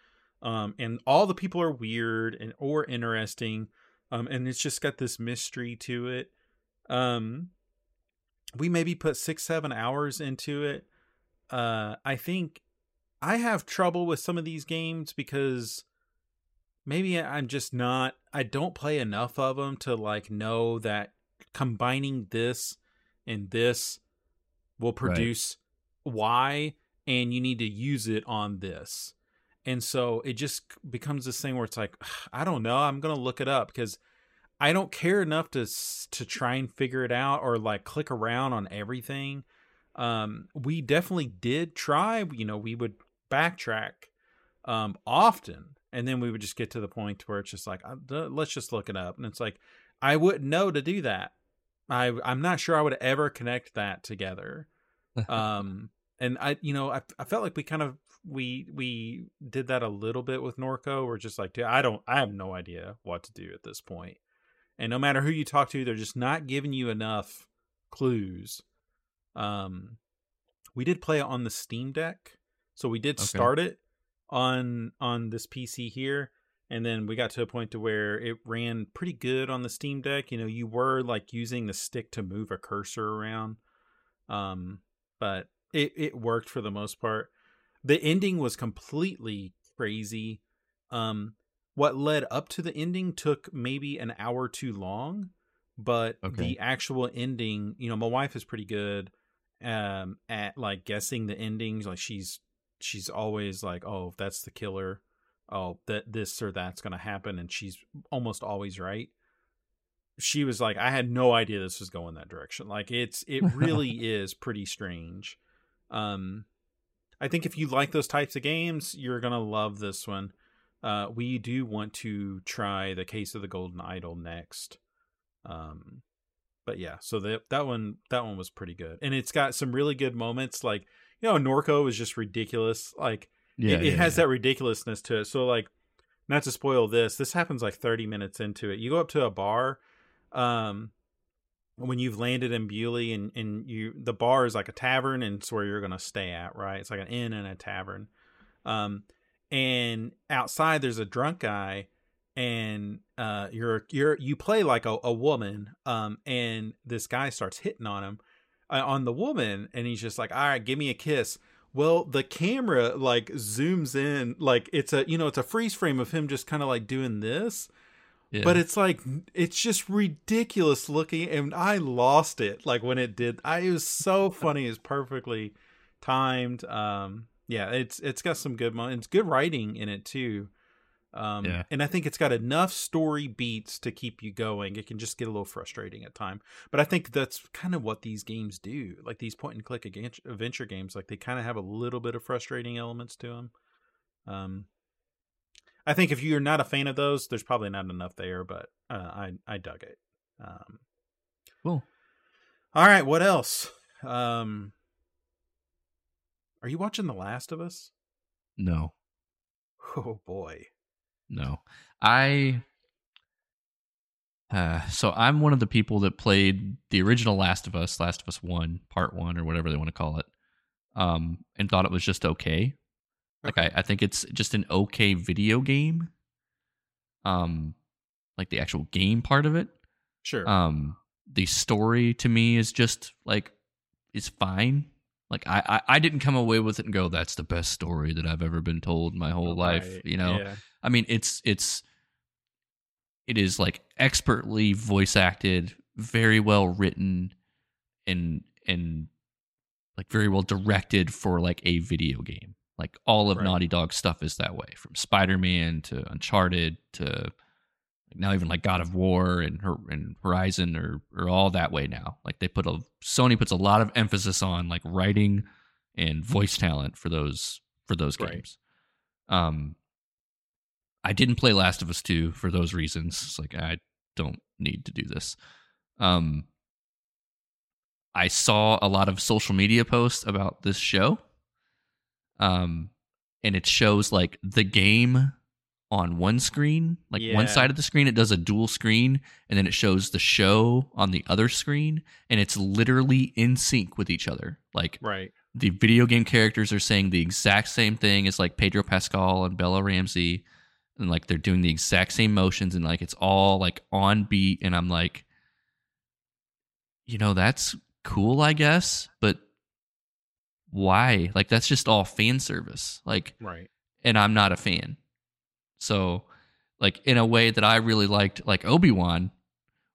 Um, and all the people are weird and or interesting, um, and it's just got this mystery to it. Um, we maybe put six seven hours into it. Uh, I think I have trouble with some of these games because maybe I'm just not. I don't play enough of them to like know that combining this and this will produce why and you need to use it on this and so it just becomes this thing where it's like i don't know i'm gonna look it up because i don't care enough to to try and figure it out or like click around on everything. Um we definitely did try you know we would backtrack um often and then we would just get to the point where it's just like uh, let's just look it up. And it's like i wouldn't know to do that. I i'm not sure i would ever connect that together. Um and i you know I, I felt like we kind of we we did that a little bit with norco we're just like dude, i don't i have no idea what to do at this point and no matter who you talk to they're just not giving you enough clues um we did play it on the Steam Deck. So we did Okay. start it on on this PC here and then we got to a point to where it ran pretty good on the Steam Deck. You know, you were like using the stick to move a cursor around. Um but it it worked for the most part. The ending was completely crazy. Um what led up to the ending took maybe an hour too long, but Okay. the actual ending, you know, my wife is pretty good um at like guessing the endings like she's she's always like oh that's the killer oh that this or that's gonna happen and she's almost always right she was like i had no idea this was going that direction like it's it really is pretty strange um i think if you like those types of games you're gonna love this one. Uh we do want to try the case of the golden idol next. Um but yeah so that that one that one was pretty good. And it's got some really good moments like you know norco is just ridiculous like Yeah, it, it yeah, has yeah. that ridiculousness to it. So like not to spoil this this happens like 30 minutes into it. You go up to a bar um when you've landed in Bewley and and you the bar is like a tavern and it's where you're gonna stay at right? It's like an inn and a tavern. Um and outside there's a drunk guy and uh you're you're you play like a, a woman um and this guy starts hitting on him uh, on the woman and he's just like all right give me a kiss. Well the camera like zooms in like it's a you know it's a freeze frame of him just kind of like doing this Yeah. but it's like it's just ridiculous looking and i lost it like when it did i it was so funny it's perfectly timed um yeah it's it's got some good moments good writing in it too um Yeah. and i think it's got enough story beats to keep you going it can just get a little frustrating at time but i think that's kind of what these games do like these point and click adventure games like they kind of have a little bit of frustrating elements to them um I think if you're not a fan of those, there's probably not enough there, but uh, I I dug it. Um, cool. all right, what else? Um, are you watching The Last of Us? No, Oh boy, no. I uh so I'm one of the people that played the original Last of Us, Last of Us 1, part 1 or whatever they want to call it. Um and thought it was just okay. Like I, I think it's just an okay video game. Um like the actual game part of it. sure. um the story to me is just like is fine like I, I i didn't come away with it and go that's the best story that i've ever been told my whole life you know Yeah. i mean it's it's it is like expertly voice acted very well written and and like very well directed for like a video game like all of Right. naughty dog stuff is that way from spider-man to uncharted to now even like God of War and and Horizon are are all that way now. Like they put a Sony puts a lot of emphasis on like writing and voice talent for those for those Right. games. Um, I didn't play Last of Us two for those reasons. It's like I don't need to do this. Um, I saw a lot of social media posts about this show. Um, and it shows like the game on one screen, like one side of the screen, it does a dual screen, and then it shows the show on the other screen, and it's literally in sync with each other. Like Right. the video game characters are saying the exact same thing as like Pedro Pascal and Bella Ramsey, and like they're doing the exact same motions, and like it's all like on beat, and I'm like, you know, that's cool, I guess, but why? Like that's just all fan service. Like Right. and I'm not a fan. So, like in a way that I really liked, like Obi Wan,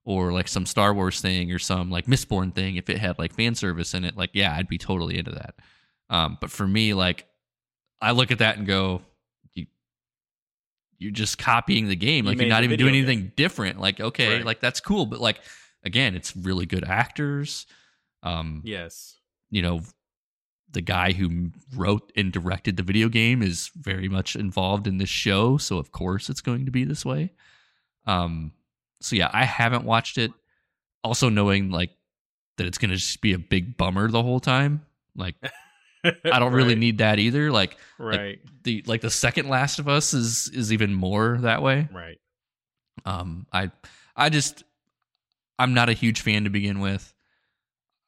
or like some Star Wars thing, or some like Mistborn thing, if it had like fan service in it, like yeah, I'd be totally into that. Um, but for me, like I look at that and go, you, you're just copying the game. You Like you're not even doing game. anything different. Like okay, Right. like that's cool, but like again, it's really good actors. Um, Yes. you know the guy who wrote and directed the video game is very much involved in this show so of course it's going to be this way um so yeah i haven't watched it also knowing like that it's going to just be a big bummer the whole time like i don't really Right. need that either like Right. the like the second last of us is is even more that way Right. um, I I just I'm not a huge fan to begin with.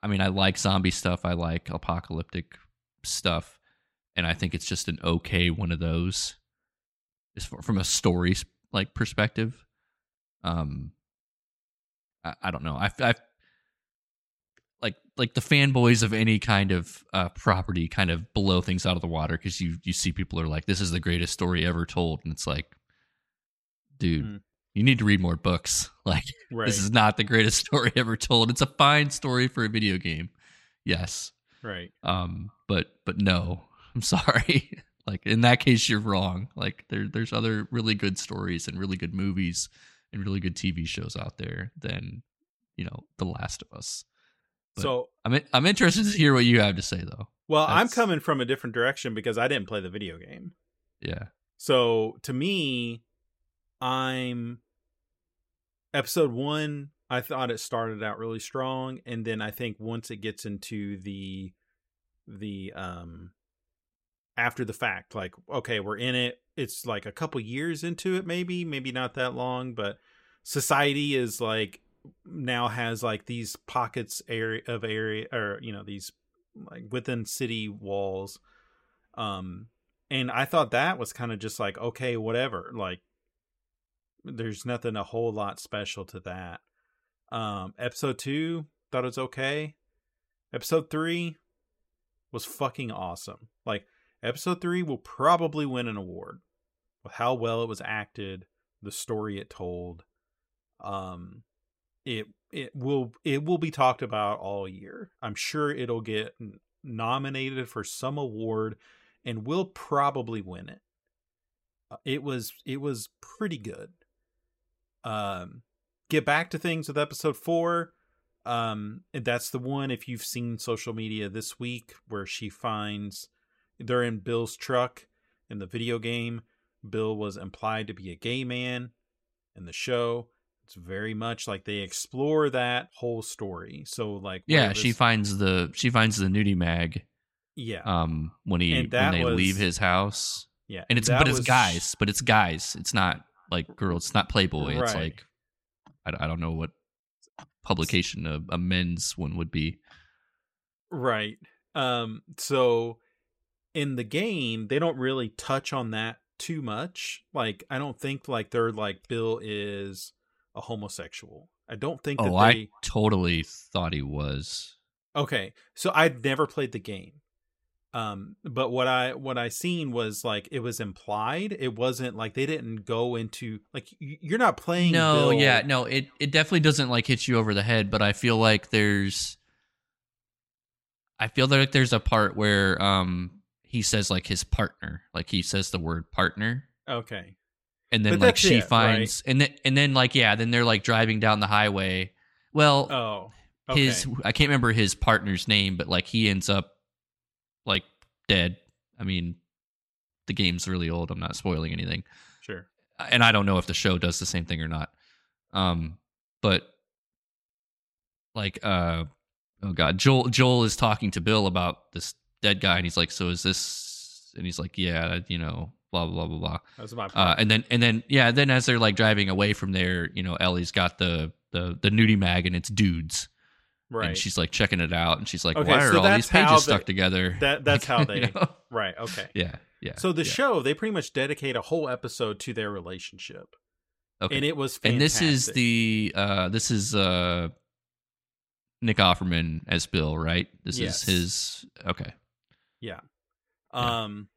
I mean, I like zombie stuff. I like apocalyptic stuff, and I think it's just an okay one of those. From a story like perspective. Um, I, I don't know. I, I like like the fanboys of any kind of uh, property kind of blow things out of the water because you you see people are like, this is the greatest story ever told, and it's like, dude. Mm. You need to read more books. Like Right. this is not the greatest story ever told. It's a fine story for a video game. Yes. right. Um but but no. I'm sorry. like in that case you're wrong. Like there there's other really good stories and really good movies and really good TV shows out there than, you know, The Last of Us. But- so, I'm I'm interested to hear what you have to say though. well, I'm coming from a different direction because I didn't play the video game. Yeah. So to me, I'm episode one. I thought it started out really strong, and then I think once it gets into the the um after the fact, like okay, we're in it. It's like a couple years into it, maybe, maybe not that long, but society is like now has like these pockets area of area or you know these like within city walls um and i thought that was kind of just like okay whatever like there's nothing a whole lot special to that. Um episode 2 thought it was okay. Episode 3 was fucking awesome. Like episode 3 will probably win an award with how well it was acted the story it told. Um it it will it will be talked about all year. I'm sure it'll get nominated for some award and will probably win it. Uh, It was it was pretty good. Um, get back to things with episode four. Um, that's the one if you've seen social media this week where she finds they're in Bill's truck in the video game. Bill was implied to be a gay man in the show. It's very much like they explore that whole story. So like Yeah, she finds the she finds the nudie mag yeah um when he when they was- leave his house. yeah and it's but it's was- guys but it's guys it's not like girls it's not playboy it's like I, I don't know what publication a, a men's one would be Right. Um so in the game they don't really touch on that too much. Like I don't think like they're like Bill is a homosexual. I don't think that oh they i totally thought he was Okay. So I'd never played the game. Um but what I what I seen was like it was implied. It wasn't like they didn't go into like you're not playing no Bill- yeah no it, it definitely doesn't like hit you over the head but i feel like there's i feel like there's a part where um he says like his partner like he says the word partner Okay. and then But like she it, finds and then and then like yeah then they're like driving down the highway well Oh. Okay. his I can't remember his partner's name, but like he ends up like dead. I mean, the game's really old. I'm not spoiling anything, sure. and I don't know if the show does the same thing or not. Um, but like uh oh god, Joel Joel is talking to Bill about this dead guy, and he's like, "So is this?" And he's like, "Yeah, you know." Blah blah blah blah blah. That was my Uh, and then and then yeah, then as they're like driving away from there, you know, Ellie's got the the the nudie mag and it's dudes, right. and she's like checking it out, and she's like, Okay, "Why are all these pages stuck together?" that- that's Like, how you they- know? right. Okay. Yeah, yeah. So the yeah. show, they pretty much dedicate a whole episode to their relationship, okay. and it was. and this is the uh this is uh Nick Offerman as Bill, right? This Yes. is his okay. yeah. yeah. Um,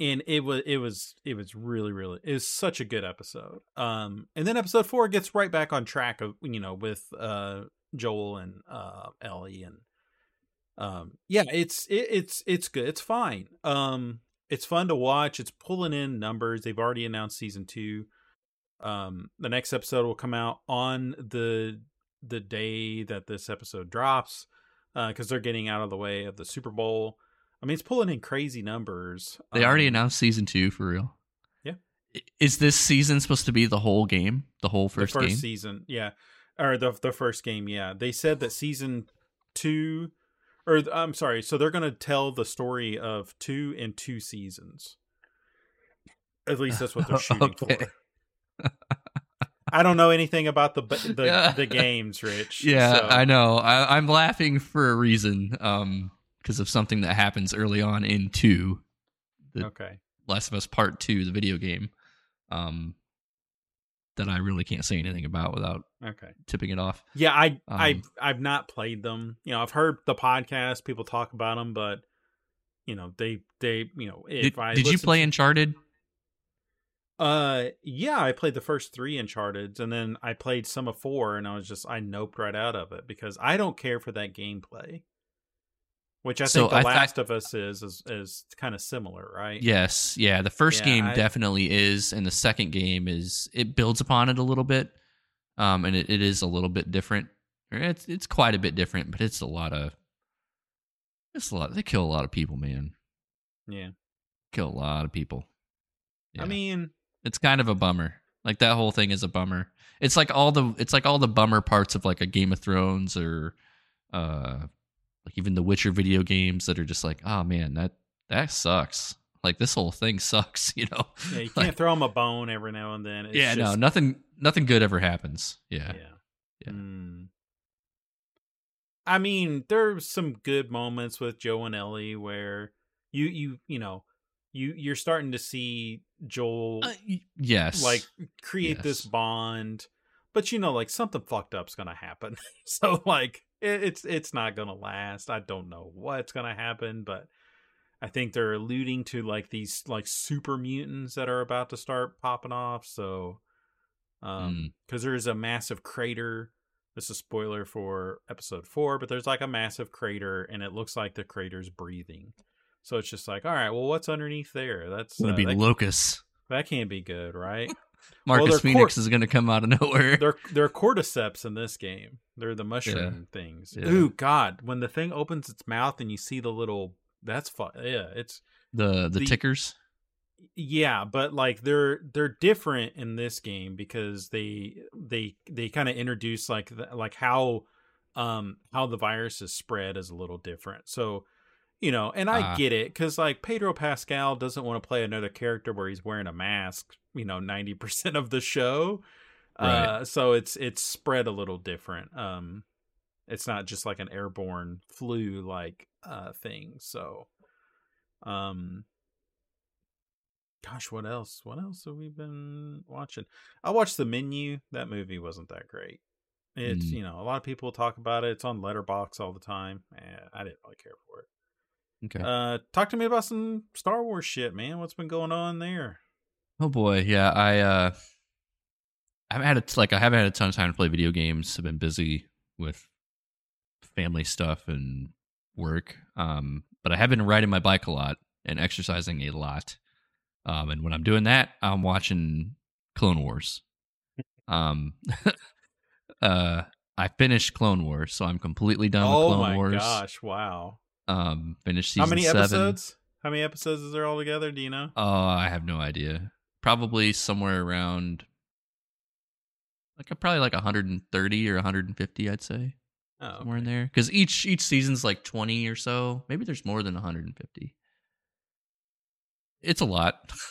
and it was it was it was really really it was such a good episode. Um, and then episode four gets right back on track of you know with uh Joel and uh Ellie and um yeah it's it, it's it's good it's fine um it's fun to watch it's pulling in numbers they've already announced season two um the next episode will come out on the the day that this episode drops because they're getting out of the way of the super bowl i mean it's pulling in crazy numbers They already Um, announced season two for real. Yeah. Is this season supposed to be the whole game? The whole first, the first game? season yeah or the the first game yeah they said that season two or i'm sorry so they're gonna tell the story of two and two seasons at least that's what they're shooting Okay. for I don't know anything about the the, yeah. the games, Rich. Yeah, so. I know. I, am laughing for a reason, um, because of something that happens early on in two. The okay. Last of Us Part Two, the video game, um, that I really can't say anything about without okay tipping it off. Yeah, I um, I I've not played them. You know, I've heard the podcast people talk about them, but you know they they you know if did, I did you play to, Uncharted? Uh, yeah, I played the first three Uncharted, and then I played some of four, and I was just I noped right out of it because I don't care for that gameplay. Which I so think The I Last of Us is is, is kind of similar, right? Yes, yeah. The first yeah, game I, definitely is, and the second game is it builds upon it a little bit, um, and it, it is a little bit different. It's it's quite a bit different, but it's a lot of it's a lot. They kill a lot of people, man. Yeah, kill a lot of people. Yeah. I mean, it's kind of a bummer. Like that whole thing is a bummer. It's like all the it's like all the bummer parts of like a Game of Thrones or uh like even the Witcher video games that are just like, oh man, that that sucks. Like this whole thing sucks, you know. Yeah, you can't throw them a bone every now and then. It's yeah, just, no, nothing nothing good ever happens. Yeah. Yeah. yeah. Mm. I mean, there's some good moments with Joel and Ellie where you you you know you you're starting to see Joel uh, yes like create yes. this bond but you know like something fucked up's gonna happen so like it's it's not gonna last I don't know what's gonna happen but I think they're alluding to like these like super mutants that are about to start popping off so um because mm. there's a massive crater this is spoiler for episode four but there's like a massive crater and it looks like the crater's breathing so it's just like, all right, well, what's underneath there? That's to uh, be locusts. That can't be good, right? Marcus well, Phoenix is going to come out of nowhere. They're they're cordyceps in this game. They're the mushroom yeah. things. Yeah. Ooh, God! When the thing opens its mouth and you see the little, that's fun. Yeah, it's the the, the tickers. Yeah, but like they're they're different in this game because they they they kind of introduce like the, like how um how the virus is spread is a little different. So you know, and I uh, get it because like Pedro Pascal doesn't want to play another character where he's wearing a mask, you know, ninety percent of the show. Right. Uh, so it's it's spread a little different. Um, it's not just like an airborne flu like uh thing. So, um, gosh, what else? What else have we been watching? I watched the menu. That movie wasn't that great. It's mm. you know a lot of people talk about it. It's on Letterboxd all the time. and I didn't really care for it. Okay. Uh, talk to me about some Star Wars shit, man. What's been going on there? Oh boy, yeah. I uh, I haven't had a, like I haven't had a ton of time to play video games. I've been busy with family stuff and work. Um, but I have been riding my bike a lot and exercising a lot. Um, and when I'm doing that, I'm watching Clone Wars. Um, uh, I finished Clone Wars, so I'm completely done oh with Clone Wars. Oh my gosh! Wow. Um, finished season How many seven. episodes? How many episodes is there altogether? Do you know? Oh, I have no idea. Probably somewhere around like probably like 130 or 150, I'd say. Oh, somewhere in there, because each each season's like 20 or so. Maybe there's more than 150. It's a lot.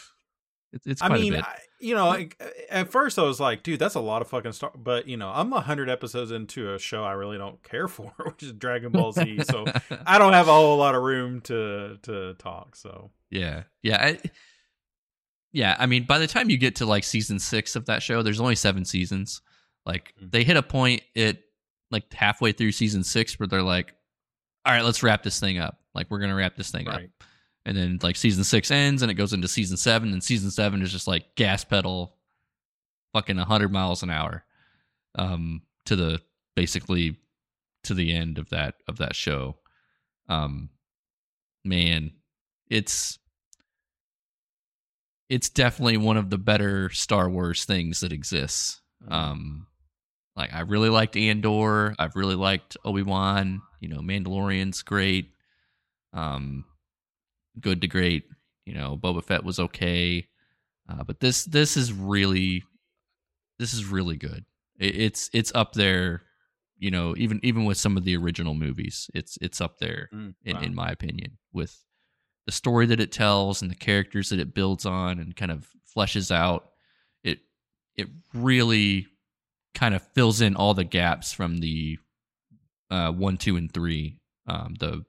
It's, it's I mean, I, you know, like, at first I was like, dude, that's a lot of fucking stuff. But you know, I'm a hundred episodes into a show I really don't care for, which is Dragon Ball Z. so I don't have a whole lot of room to to talk. So yeah, yeah, I, yeah. I mean, by the time you get to like season six of that show, there's only seven seasons. Like mm-hmm. they hit a point at like halfway through season six where they're like, all right, let's wrap this thing up. Like we're gonna wrap this thing right. up and then like season six ends and it goes into season seven and season seven is just like gas pedal fucking 100 miles an hour um to the basically to the end of that of that show um man it's it's definitely one of the better star wars things that exists mm-hmm. um like i really liked andor i've really liked obi-wan you know mandalorian's great um good to great. You know, Boba Fett was okay, uh, but this this is really this is really good. It, it's it's up there. You know, even even with some of the original movies, it's it's up there mm, in, in my opinion with the story that it tells and the characters that it builds on and kind of fleshes out. It it really kind of fills in all the gaps from the uh, one, two, and three, um, the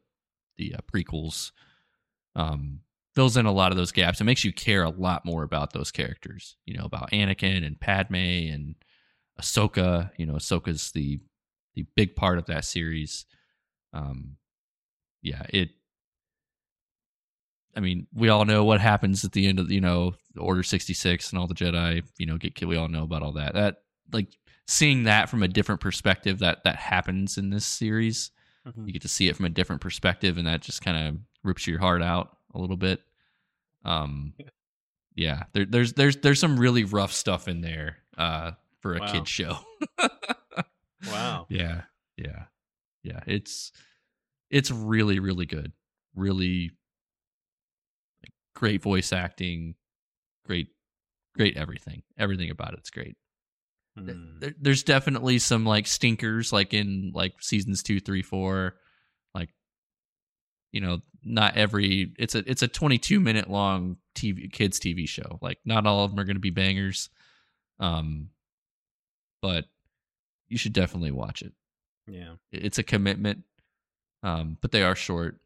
the uh, prequels. Um, fills in a lot of those gaps. It makes you care a lot more about those characters. You know about Anakin and Padme and Ahsoka. You know Ahsoka's the the big part of that series. Um, yeah, it. I mean, we all know what happens at the end of you know Order sixty six and all the Jedi. You know, get killed. We all know about all that. That like seeing that from a different perspective that that happens in this series. Mhm. You get to see it from a different perspective, and that just kind of rips your heart out a little bit. Um, yeah, there, there's there's there's some really rough stuff in there uh, for a Wow. kid show. Wow. Yeah, yeah, yeah. It's it's really really good. Really great voice acting, great great everything. Everything about it's great. Hmm. there, there's definitely some like stinkers like in like seasons two three four like you know not every it's a it's a 22 minute long tv kids tv show like not all of them are going to be bangers um but you should definitely watch it Yeah. It's a commitment um but they are short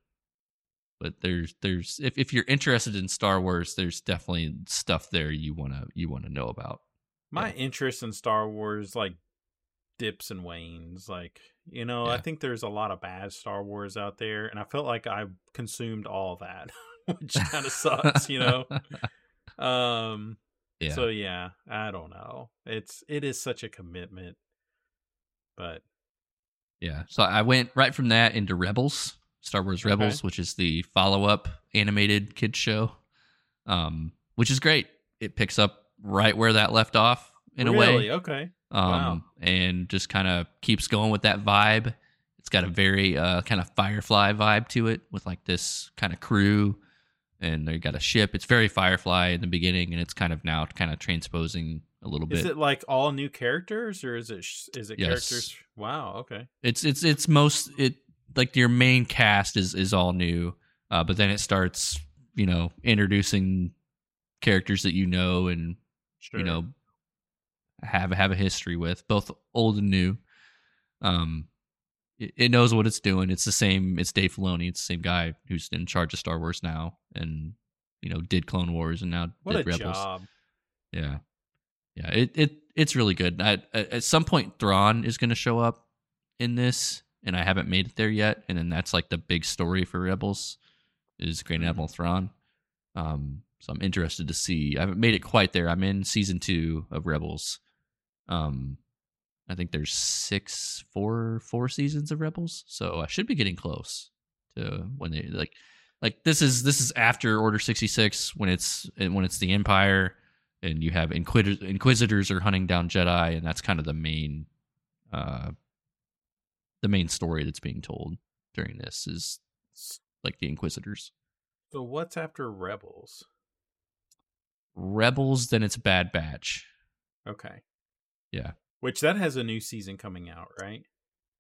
but there's there's if, if you're interested in star wars there's definitely stuff there you want to you want to know about My Yeah. interest in Star Wars like dips and wanes. Like, you know, I think there's a lot of bad Star Wars out there, and I felt like I consumed all that, which kind of sucks, you know. Um yeah so yeah, I don't know. It's it is such a commitment. But Yeah. So I went right from that into Rebels, Star Wars Okay. Rebels, which is the follow up animated kids show, um, which is great. It picks up right where that left off in a really, way, okay. um, wow. and just kind of keeps going with that vibe. It's got a very uh, kind of Firefly vibe to it, with like this kind of crew, and they got a ship. It's very Firefly in the beginning, and it's kind of now kind of transposing a little bit. Is it like all new characters or is it sh- is it Yes. characters? Wow, okay. it's it's it's most it like your main cast is is all new uh but then it starts you know introducing characters that you know and Sure. you know have have a history with both old and new um it, it knows what it's doing it's the same it's dave filoni it's the same guy who's in charge of star wars now and you know did clone wars and now what a did rebels job. yeah, yeah. It it it's really good. I, at at some point, Thrawn is going to show up in this, and I haven't made it there yet. And then that's like the big story for Rebels is Grand Mhm. Admiral Thrawn. Um, so I'm interested to see. I haven't made it quite there. I'm in season two of Rebels. Um, I think there's six, four, four seasons of Rebels, so I should be getting close to when they like, like this is this is after Order sixty six when it's when it's the Empire and you have inquisitors, inquisitors are hunting down Jedi, and that's kind of the main, uh, the main story that's being told during this is like the Inquisitors. So what's after Rebels? Rebels, then it's Bad Batch. Okay. Yeah. Which that has a new season coming out, right?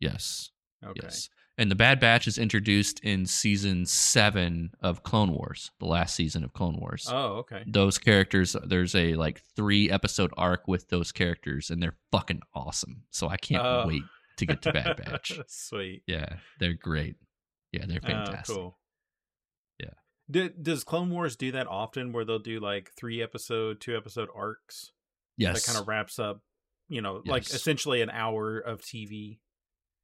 Yes. Okay. Yes. And the Bad Batch is introduced in season seven of Clone Wars, the last season of Clone Wars. Oh, okay. Those characters, there's a like three episode arc with those characters, and they're fucking awesome. So I can't Oh. wait to get to Bad Batch. Sweet. Yeah, they're great. Yeah, they're Oh, fantastic. cool. Yeah. Do, does Clone Wars do that often where they'll do like three episode, two episode arcs Yes. that kind of wraps up, you know, like essentially an hour of TV?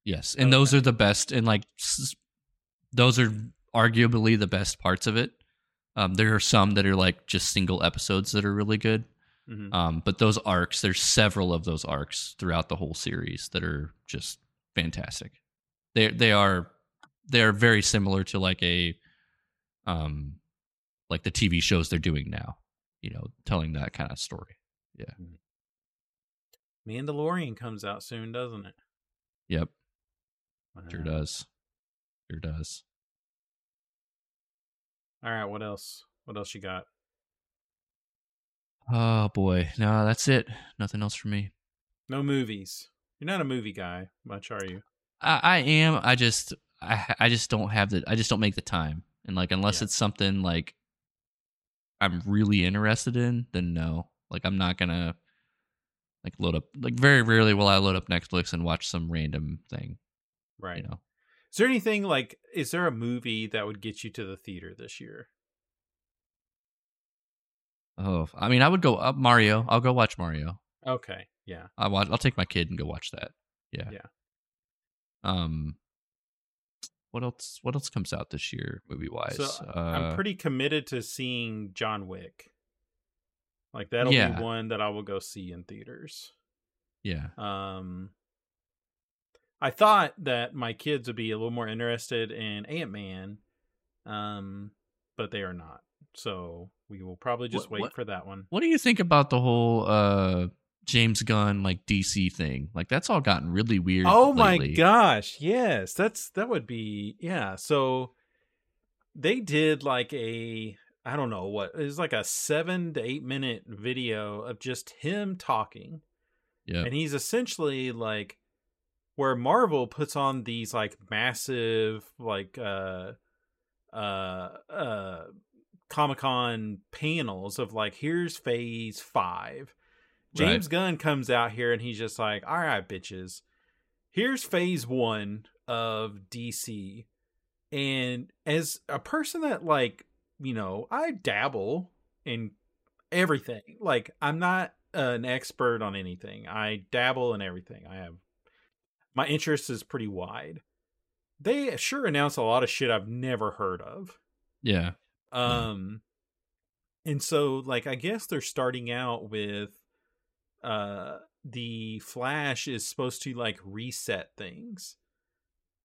Yes, and those are the best, and like those are arguably the best parts of it. Um, there are some that are like just single episodes that are really good, Mhm. um, but those arcs, there's several of those arcs throughout the whole series that are just fantastic. They they are they are very similar to like a, um, like the TV shows they're doing now. You know, telling that kind of story. Yeah. Mandalorian comes out soon, doesn't it? Yep, sure Wow. does, sure does. All right, what else? What else you got? Oh boy, no, that's it. Nothing else for me. No movies. You're not a movie guy, much are you? I, I am. I just, I, I just don't have the. I just don't make the time. And like, unless Yeah. it's something like I'm really interested in, then no. Like, I'm not gonna. Like load up like very rarely will I load up Netflix and watch some random thing. Right. You know. Is there anything like is there a movie that would get you to the theater this year? Oh, I mean, I would go up Mario. I'll go watch Mario. Okay. Yeah. I watch. I'll take my kid and go watch that. Yeah. Yeah. Um. What else? What else comes out this year, movie wise? So uh, I'm pretty committed to seeing John Wick. Like that'll Yeah. be one that I will go see in theaters. Yeah. Um I thought that my kids would be a little more interested in Ant Man, um, but they are not. So we will probably just What- wait what- for that one. What do you think about the whole uh James Gunn like DC thing? Like that's all gotten really weird. Oh my gosh, yes, that's that would be yeah. So they did like a I don't know what it was like a seven to eight minute video of just him talking, Yeah. and he's essentially like where Marvel puts on these like massive like uh uh uh Comic Con panels of like here's phase five. Right. James Gunn comes out here and he's just like, all right, bitches, here's phase one of DC. And as a person that like, you know, I dabble in everything. Like I'm not an expert on anything. I dabble in everything. I have my interest is pretty wide. They sure announce a lot of shit I've never heard of. Yeah. Um and so like I guess they're starting out with uh the Flash is supposed to like reset things.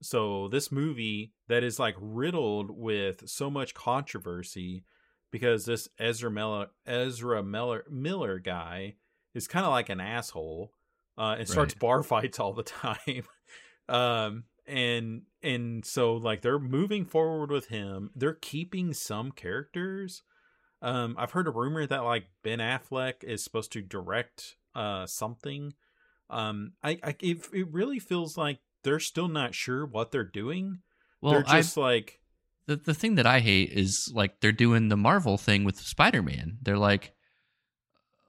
So this movie that is like riddled with so much controversy because this Ezra Miller Ezra Miller Miller guy is kind of like an asshole uh and starts bar fights all the time. um and and so like they're moving forward with him. They're keeping some characters. Um I've heard a rumor that like Ben Affleck is supposed to direct uh something. Um I I it, it really feels like they're still not sure what they're doing. Well, they're just I like the the thing that I hate is like they're doing the Marvel thing with Spider Man. They're like,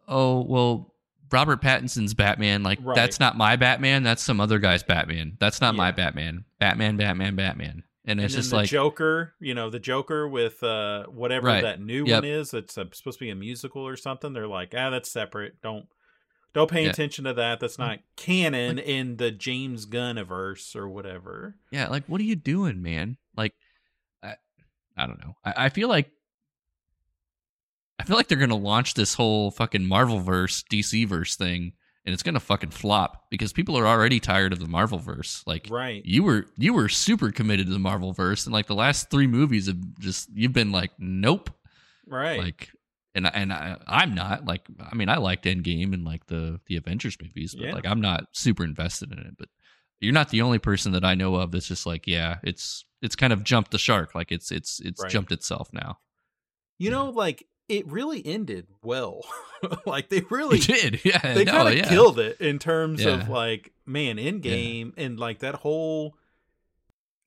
oh well, Robert Pattinson's Batman. Like Right. that's not my Batman. That's some other guy's Batman. That's not my Batman. Batman, Batman, Batman. And and it's just the like Joker, you know, the Joker with uh whatever Right. that new Yep. one is It's uh, supposed to be a musical or something. They're like, ah, that's separate. Don't don't pay Yeah. Mm. attention to that. That's not canon in the James Gunniverse or whatever. Yeah, like what are you doing, man? Like, I, I don't know. I, I feel like, I feel like they're gonna launch this whole fucking Marvel verse, DC verse thing, and it's gonna fucking flop because people are already tired of the Marvel verse. Like, Right. you were you were super committed to the Marvel verse, and like the last three movies have just you've been like, nope, Right. like. And I- and I, I'm not like I mean I liked Endgame and like the the Avengers movies, but Yeah. like I'm not super invested in it. But you're not the only person that I know of that's just like yeah, it's it's kind of jumped the shark, like it's it's it's Right. jumped itself now. you know, like it really ended well. like they really It did, yeah. they no, kind of yeah. killed it in terms of like man Endgame and like that whole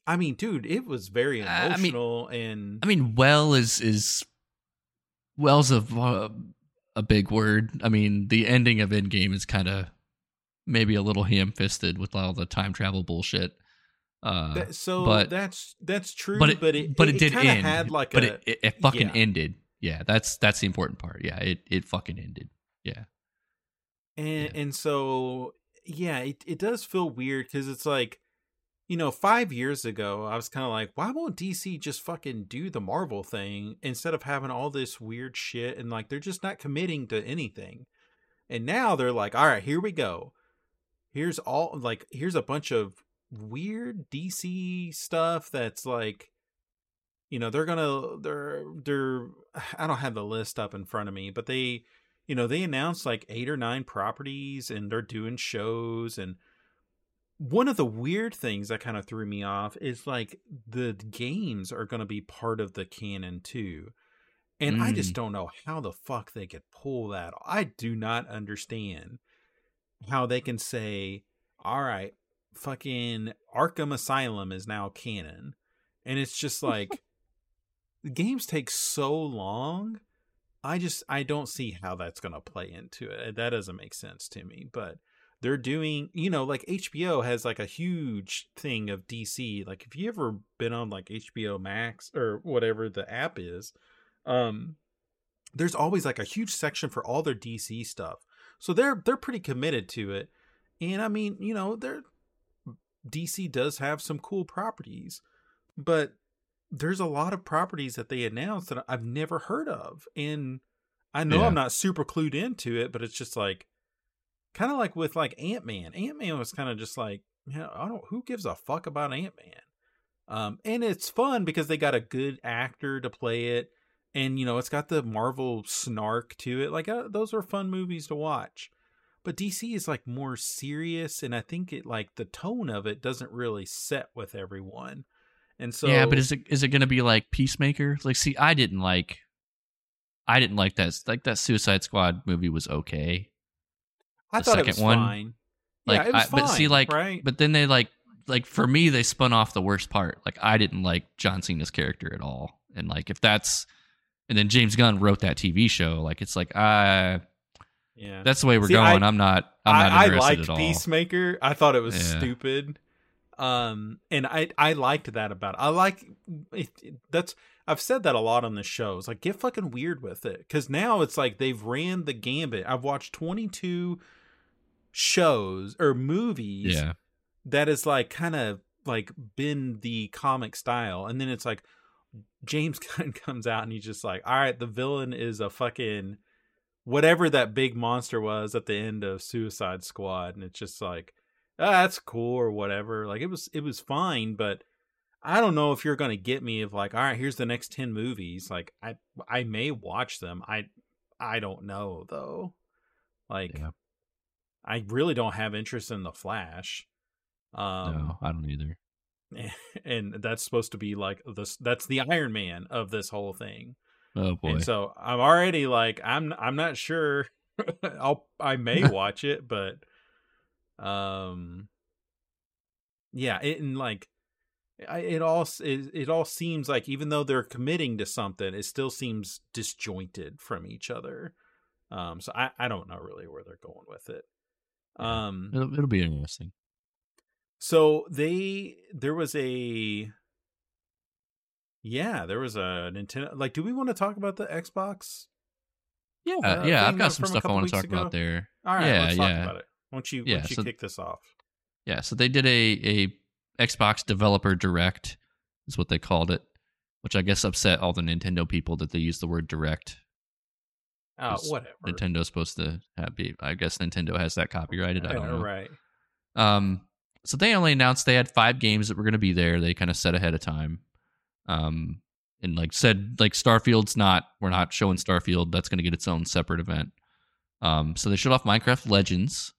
I mean, dude, it was very I mean- emotional and I mean, well is is well's a uh, a big word. I mean, the ending of Endgame is kind of maybe a little ham-fisted with all the time travel bullshit. Uh, that, so but- that's that's true, but it, but it but it, did kinda end. had like but a it, it, it fucking yeah. ended. Yeah, that's that's the important part. Yeah, it it fucking ended. Yeah, and Yeah. and so yeah, it it does feel weird because it's like you know, five years ago, I was kind of like, why won't DC just fucking do the Marvel thing instead of having all this weird shit? And like, they're just not committing to anything. And now they're like, all right, here we go. Here's all, like, here's a bunch of weird DC stuff that's like, you know, they're gonna, they're, they're, I don't have the list up in front of me, but they, you know, they announced like eight or nine properties and they're doing shows and, one of the weird things that kind of threw me off is like the games are going to be part of the canon too. And I just Mm. don't know how the fuck they could pull that. I do not understand how they can say, all right, fucking Arkham Asylum is now canon. And it's just like the games take so long I just I don't see how that's going to play into it. That doesn't make sense to me, but they're doing, you know, like HBO has like a huge thing of DC. Like if you ever been on like HBO Max or whatever the app is, um there's always like a huge section for all their DC stuff. So they're they're pretty committed to it. And I mean, you know, they're DC does have some cool properties, but there's a lot of properties that they announced that I've never heard of. And I know Yeah. I'm not super clued into it, but it's just like kind of like with like Ant-Man. Ant-Man was kind of just like, yeah, I don't who gives a fuck about Ant-Man. Um and it's fun because they got a good actor to play it and you know, it's got the Marvel snark to it. Like uh, those are fun movies to watch. But DC is like more serious and I think it like the tone of it doesn't really set with everyone. And so yeah, but is it is it going to be like Peacemaker? Like, see, I didn't like, I didn't like that. Like that Suicide Squad movie was okay. I the thought it second was one, fine. Like, yeah, it was I, but see, like, right? but then they like, like for me, they spun off the worst part. Like, I didn't like John Cena's character at all, and like if that's, and then James Gunn wrote that TV show. Like, it's like, uh yeah, that's the way we're See, going. I- I'm not. I'm not I, I liked at all. Peacemaker. I thought it was Yeah. stupid. Um, and I I liked that about it. I like it, it- that's I've said that a lot on the shows. Like, get fucking weird with it, because now it's like they've ran the gambit. I've watched twenty two shows or movies Yeah, that is like kind of like been the comic style and then it's like james gunn comes out and he's just like all right the villain is a fucking whatever that big monster was at the end of suicide squad and it's just like ah, that's cool or whatever like it was it was fine but i don't know if you're gonna get me of like all right here's the next 10 movies like i i may watch them i i don't know though like Yeah. i really don't have interest in the flash um no, I don't either. and that's supposed to be like this that's the iron man of this whole thing Oh boy. and so i'm already like i'm i'm not sure i'll i may watch it but um yeah it and like I, it all it, it all seems like even though they're committing to something it still seems disjointed from each other um so i i don't know really where they're going with it Yeah. um it'll, it'll be interesting. so they there was a yeah, there was a Nintendo like do we want to talk about the Xbox? Yeah, uh, yeah. I've got some stuff I want to talk about there. All right, Yeah, let's talk yeah. about it. Why don't you Yeah, why don't you so- kick this off? Yeah, so they did a a Xbox Developer Direct, is what they called it, which I guess upset all the Nintendo people that they used the word direct. Oh, whatever. Nintendo's supposed to have be. I guess Nintendo has that copyrighted. I don't know. Right. Um, so they only announced they had five games that were going to be there. They kind of said ahead of time, um, and like said like Starfield's not. We're not showing Starfield. That's going to get its own separate event. Um, so they showed off Minecraft Legends,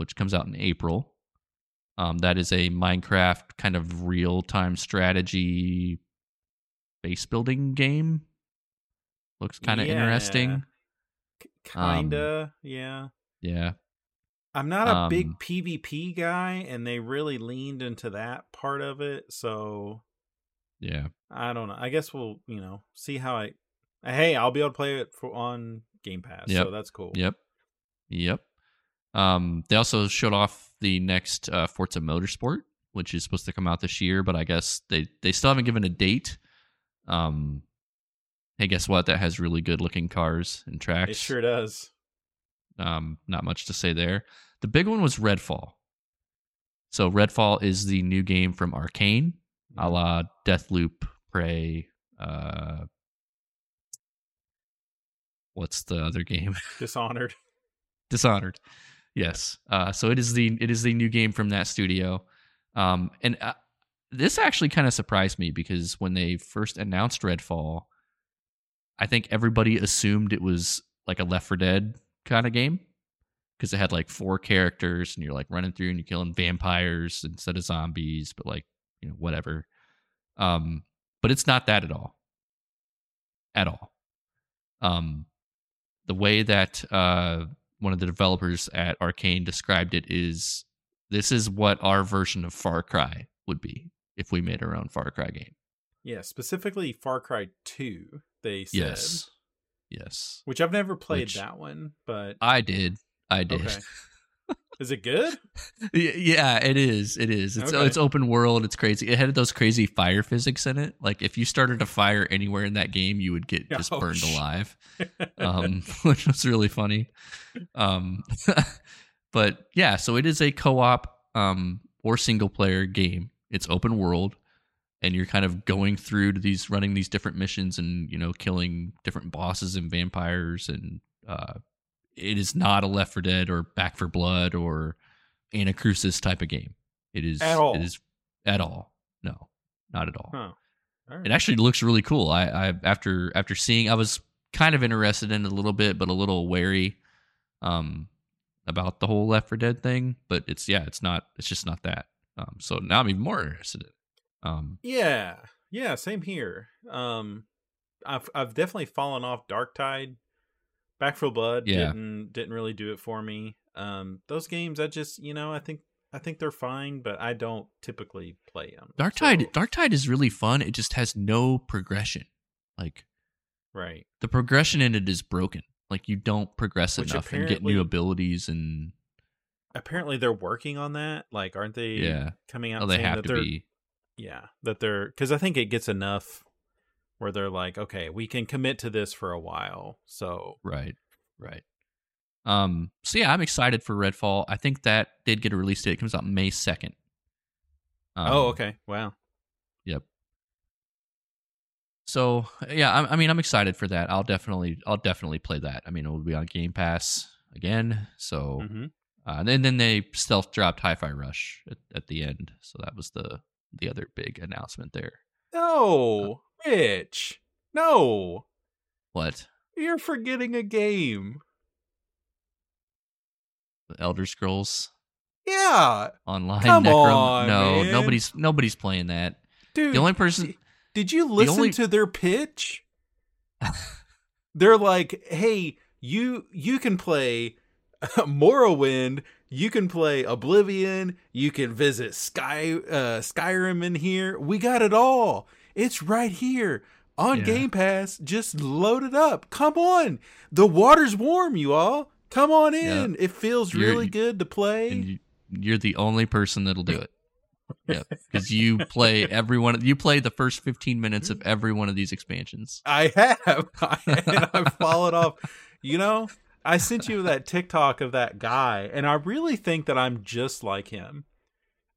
which comes out in April. Um, that is a Minecraft kind of real time strategy base building game. Looks kind of Yeah. interesting. K- Kinda, yeah. Yeah. I'm not a Um, big PvP guy, and they really leaned into that part of it. So Yeah. I don't know. I guess we'll, you know, see how I. Hey, I'll be able to play it for on Game Pass, Yep. so that's cool. Yep. Yep. Um, they also showed off the next uh, Forza Motorsport, which is supposed to come out this year, but I guess they, they still haven't given a date. Um, hey, guess what? That has really good looking cars and tracks. It sure does. Um, not much to say there. The big one was Redfall. So Redfall is the new game from Arkane, a la Deathloop, Prey. Uh, what's the other game? Dishonored. Dishonored. Yes. Uh, so it is the it is the new game from that studio, um, and uh, this actually kind of surprised me because when they first announced Redfall, I think everybody assumed it was like a Left 4 Dead kind of game because it had like four characters and you're like running through and you're killing vampires instead of zombies, but like you know whatever. Um, but it's not that at all. At all. Um, the way that uh one of the developers at Arkane described it is this is what our version of Far Cry would be if we made our own Far Cry game. Yeah, specifically Far Cry 2, they said. Yes. Yes. which I've never played Which- that one, but I did. I did. okay. Is it good? Yeah, it is. It is. It's Okay. it's open world. It's crazy. It had those crazy fire physics in it. Like if you started a fire anywhere in that game, you would get just Oh, burned shit. alive. um, which was really funny. Um, but yeah, so it is a co-op um, or single player game. It's open world, and you're kind of going through to these, running these different missions, and you know, killing different bosses and vampires. And uh, it is not a Left 4 Dead or Back 4 Blood or Anacrusis type of game. It is At all? It is at all. No, not at all. Huh. All right. It actually looks really cool. I, I after after seeing, I was kind of interested in it a little bit, but a little wary um, about the whole Left 4 Dead thing. But it's yeah, it's not. It's just not that. Um, so now I'm even more interested in. it. Um, Yeah, yeah, same here. Um, I've I've definitely fallen off Darktide. Back 4 Blood Yeah. didn't didn't really do it for me. Um, those games, I just you know I think I think they're fine, but I don't typically play them. Darktide, Dark Tide is really fun. It just has no progression. Like right? the progression in it is broken. Like you don't progress Which enough and get new abilities and Apparently, they're working on that. Like, aren't they? yeah. coming out. Oh, they have to be. Yeah, that they're because I think it gets enough where they're like, okay, we can commit to this for a while. So Right, right. Um. So yeah, I'm excited for Redfall. I think that did get a release date. It comes out May second. Um, oh, okay, wow. Yep. So yeah, I, I mean, I'm excited for that. I'll definitely, I'll definitely play that. I mean, it will be on Game Pass again. So hmm uh, and then then they stealth dropped Hi-Fi Rush at, at the end. So that was the the other big announcement there. No, Rich. No, What? you're forgetting a game. The Elder Scrolls Yeah, Online. Come Necrom- on, no, man. nobody's nobody's playing that. dude. The only person Did you listen only- to their pitch? They're like, "Hey, you you can play Morrowind, you can play Oblivion, you can visit Sky uh, Skyrim in here. We got it all. It's right here on Yeah. Game Pass. Just load it up. Come on, the water's warm, you all. Come on in. It feels You're- really good to play. and you, you're the only person that'll do it. Yeah, because you play every one. You play the first 15 minutes of every one of these expansions. I have. and I've followed off. You know, I sent you that TikTok of that guy, and I really think that I'm just like him.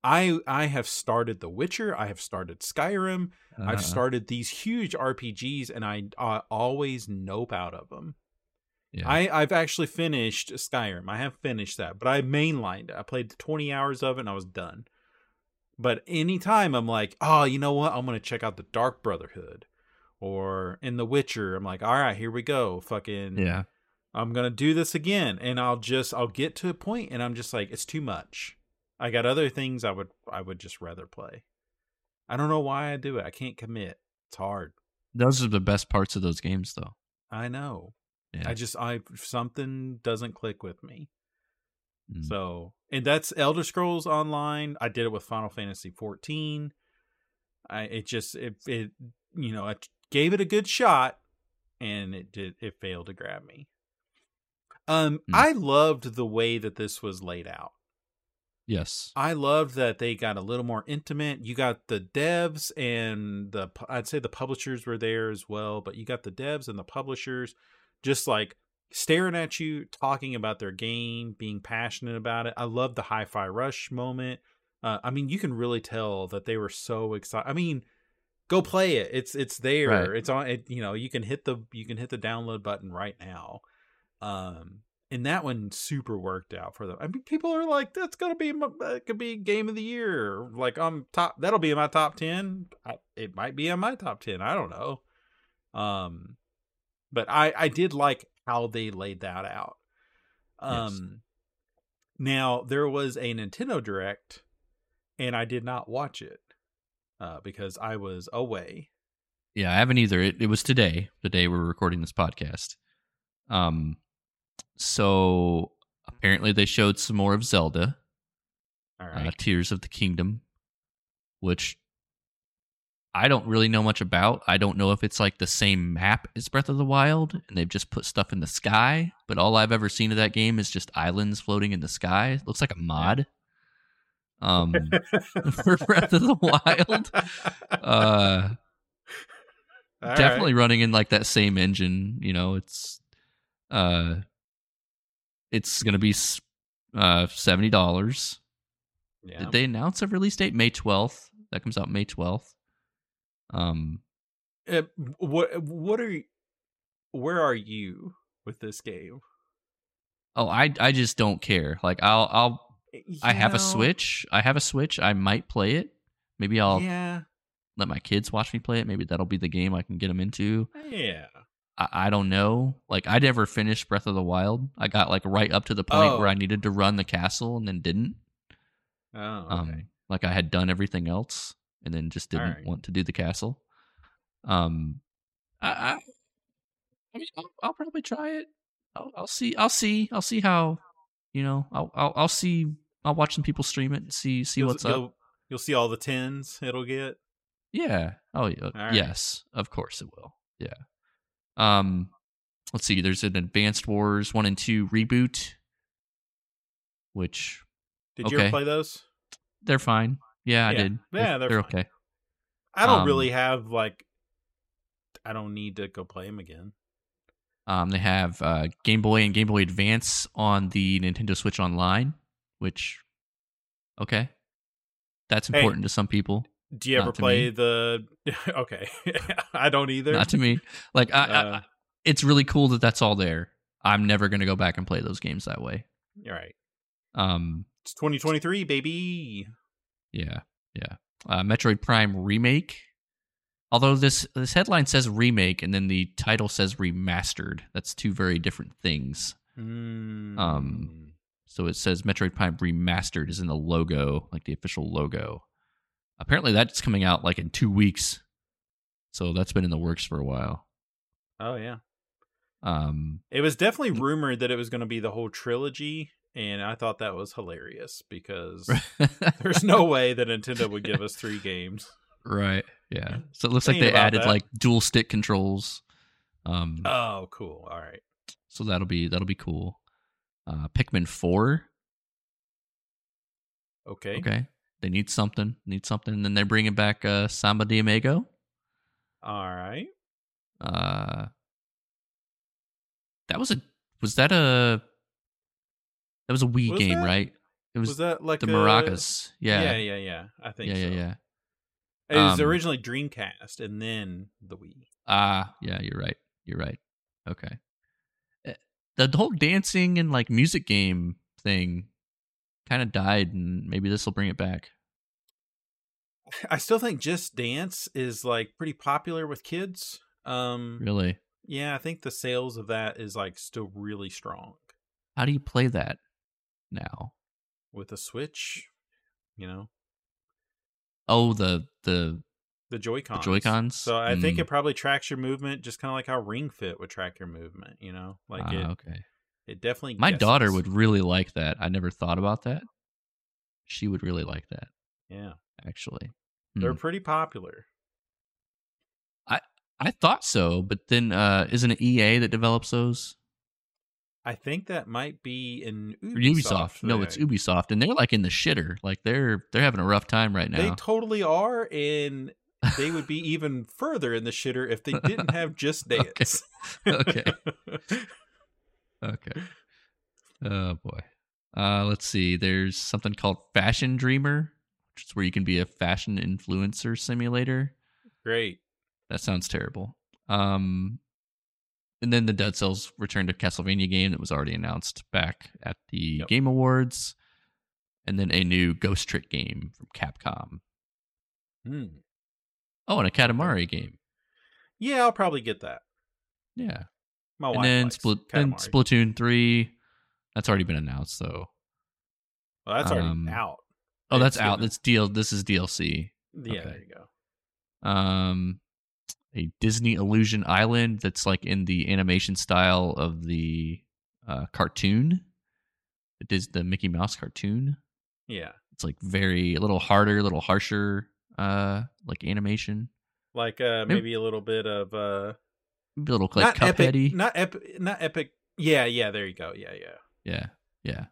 I I have started The Witcher. I have started Skyrim. Uh, I've started these huge RPGs, and I uh, always nope out of them. yeah. I I've actually finished Skyrim. I have finished that, but I mainlined it. I played 20 hours of it, and I was done. But anytime I'm like, oh, you know what? I'm gonna check out the Dark Brotherhood, or in The Witcher. I'm like, all right, here we go. Fucking, yeah. I'm gonna do this again, and I'll just I'll get to a point, and I'm just like, it's too much. I got other things I would I would just rather play. I don't know why I do it. I can't commit. It's hard. Those are the best parts of those games, though. I know. Yeah. I just I something doesn't click with me. Mm. So, and that's Elder Scrolls Online. I did it with Final Fantasy 14. I it just it it you know I gave it a good shot, and it did it failed to grab me. Um, Hmm. I loved the way that this was laid out. Yes. I loved that they got a little more intimate. You got the devs and the I'd say the publishers were there as well, but you got the devs and the publishers just like staring at you, talking about their game, being passionate about it. I love the hi-fi rush moment. Uh, I mean, you can really tell that they were so excited. I mean, go play it. It's it's there. Right. It's on. It, you know, you can hit the you can hit the download button right now. Um, and that one super worked out for them. I mean, people are like, "That's gonna be my, that could be game of the year." Like, I'm top. That'll be in my top ten. I, it might be in my top ten. I don't know. Um, but I I did like how they laid that out. Um, now there was a Nintendo Direct, and I did not watch it, uh, because I was away. Yeah, I haven't either. It, it was today, the day we're recording this podcast. Um, so apparently they showed some more of Zelda, All uh. Tears of the Kingdom, which I don't really know much about. I don't know if it's like the same map as Breath of the Wild and they've just put stuff in the sky, but all I've ever seen of that game is just islands floating in the sky. It looks like a mod. Um for Breath of the Wild. Uh definitely right. running in like that same engine, you know, it's uh it's going to be uh $70. Yeah. Did they announce a release date? May 12th. That comes out May 12th. Um Uh, what what are you, where are you with this game? Oh, I I just don't care. Like I'll I'll I You have a Switch. I have a Switch. I might play it. Maybe I'll Yeah, let my kids watch me play it. Maybe that'll be the game I can get them into. yeah. I, I don't know. Like I never finished Breath of the Wild. I got like right up to the point Oh. where I needed to run the castle and then didn't. Oh, Um, like I had done everything else and then just didn't Alright. want to do the castle. Um, I I, mean I'll, I'll probably try it. I'll, I'll see. I'll see. I'll see how. You know, I'll I'll, I'll see. I'll watch some people stream it and see see You'll- what's up. you'll, You'll see all the tens it'll get. Yeah. Oh, yeah. Alright. yes. Of course it will. Yeah. Um, let's see. There's an Advance Wars one and two reboot, which Did you ever play those? they're fine. Yeah, I did. Yeah, they're they're fine. okay. I don't Um, really have like. I don't need to go play them again. Um, they have uh, Game Boy and Game Boy Advance on the Nintendo Switch Online, which okay, that's Hey. important to some people. Do you Not ever play me. the? okay, I don't either. Not to me. Like I, Uh, I- it's really cool that that's all there. I'm never gonna go back and play those games that way. You're right. Um, It's 2023, baby. Yeah, yeah. Uh, Metroid Prime remake. Although this this headline says remake and then the title says remastered. That's two very different things. Mm. Um, So it says Metroid Prime remastered is in the logo, like the official logo. Apparently that's coming out like in two weeks. So that's been in the works for a while. oh yeah, Um, it was definitely rumored that it was going to be the whole trilogy, and I thought that was hilarious because there's no way that Nintendo would give us three games. right. Yeah. So it looks like they added that. like dual stick controls. Um, Oh, cool. All right. so that'll be that'll be cool. Uh, Pikmin four. Okay. Okay. They need something. Need something. And then they're bringing back uh, Samba Amigo. All right. Uh, that was a was that a that was a Wii Was game, that? right? It was, Was, that like the a- maracas. Yeah. Yeah, yeah, yeah. I think yeah, so. yeah, yeah. It was Um, originally Dreamcast and then the Wii. Ah, yeah, you're right. You're right. Okay. Eh, The whole dancing and like music game thing kind of died, and maybe this will bring it back. I still think Just Dance is like pretty popular with kids. Um Really? yeah, I think the sales of that is like still really strong How do you play that now? with a Switch, you know, Oh, the the the Joy-Cons. Joy-Cons? So I think Mm. it probably tracks your movement just kind of like how Ring Fit would track your movement, you know? Like ah, it okay. It definitely My daughter would really like that. I never thought about that. She would really like that, Yeah. actually. They're Hmm. pretty popular. I I thought so, but then uh isn't it EA that develops those? I think that might be in Ubisoft. Ubisoft. No, it's. Ubisoft, and they're like in the shitter. Like they're they're having a rough time right now. They totally are, and they would be even further in the shitter if they didn't have Just Dance. Okay. okay. Oh boy. Uh let's see. There's something called Fashion Dreamer, which is where you can be a fashion influencer simulator. Great. That sounds terrible. Um, and then the Dead Cells Return to Castlevania game that was already announced back at the Yep. Game Awards, and then a new Ghost Trick game from Capcom. Hmm. Oh, and a Katamari game. Yeah, I'll probably get that. Yeah, My and then Split, Katamari. Splatoon three. That's already been announced, though. Well, that's already um, out. Oh, that's It's out. That's deal. This is DLC. Yeah, okay. there you go. um a Disney Illusion Island that's like in the animation style of the uh, cartoon. It is the Mickey Mouse cartoon. Yeah. It's like very a little harder, a little harsher uh like animation. like uh maybe a little bit of uh Maybe little like not epic, not epic, not epic. Yeah, yeah. There you go. Yeah, yeah. Yeah, yeah.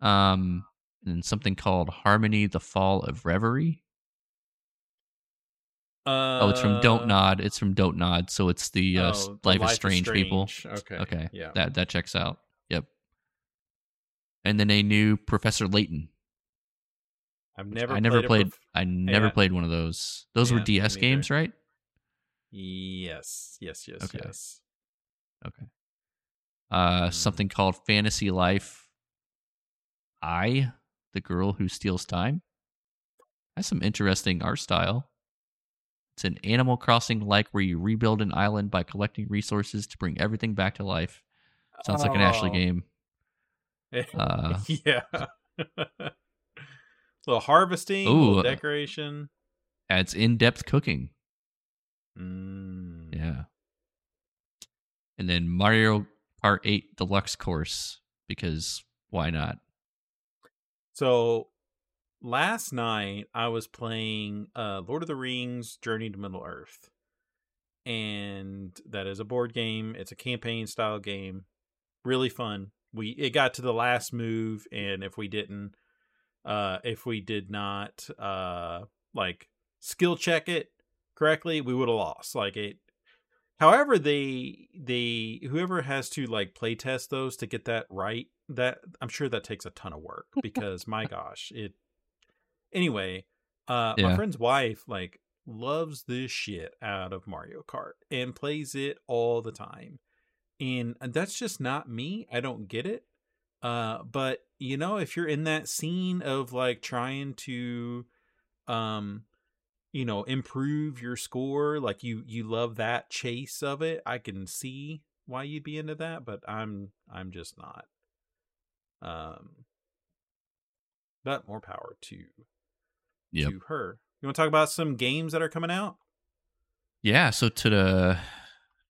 Um, and something called Harmony: The Fall of Reverie. Uh, Oh, it's from Don't Nod. It's from Don't Nod. So it's the, uh, oh, the Life, is Strange, people. Strange. Okay. Okay, Yeah. that that checks out. Yep. And then a new Professor Layton. I've never. I never played. played. prof- I never Yeah. played one of those. Those Yeah, were DS games, right? Yes. Yes. Yes. Okay. Yes. Okay. Uh, Mm. something called Fantasy Life. I, the girl who steals time. Has some interesting art style. It's an Animal Crossing like where you rebuild an island by collecting resources to bring everything back to life. Sounds like an Ashley Oh. game. Uh, yeah. little harvesting, Ooh, little decoration. adds in-depth cooking. Mm. Yeah. And then Mario Kart 8 Deluxe Course because why not? So last night I was playing uh Lord of the Rings Journey to Middle Earth. And that is a board game. It's a campaign style game. Really fun. We it got to the last move and if we didn't uh if we did not uh like skill check it correctly, we would have lost. Like it However, they they whoever has to like play test those to get that right, that I'm sure that takes a ton of work because my gosh, it anyway, uh my friend's wife like loves this shit out of Mario Kart and plays it all the time. And that's just not me. I don't get it. Uh but you know, if you're in that scene of like trying to um you know improve your score like you you love that chase of it i can see why you'd be into that but i'm i'm just not um but more power to Yep. to her you want to talk about some games that are coming out Yeah, so to the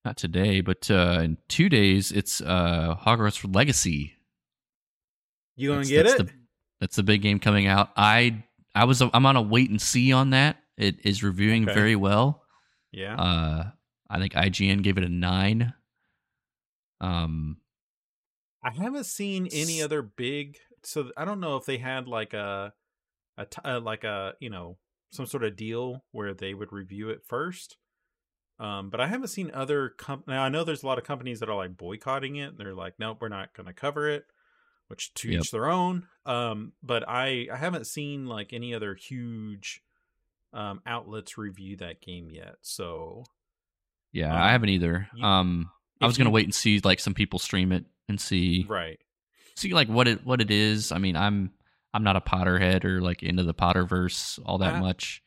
not today, but uh in 2 days it's uh Hogwarts Legacy. you gonna That's- get that's it The, that's the big game coming out. I I was I'm on a wait and see on that. It is reviewing Okay. very well. yeah Uh I think IGN gave it a 9. Um i haven't seen any other big so i don't know if they had like a a uh, like a you know some sort of deal where they would review it first um but i haven't seen other com- now i know there's a lot of companies that are like boycotting it they're like nope we're not going to cover it which to Yep. each their own um but i i haven't seen like any other huge um outlets review that game yet so yeah, Um, I haven't either. you- um I was going to you- wait and see like some people stream it and see right see like what it what it is. I mean, I'm I'm not a Potterhead or like into the Potterverse all that Uh, much,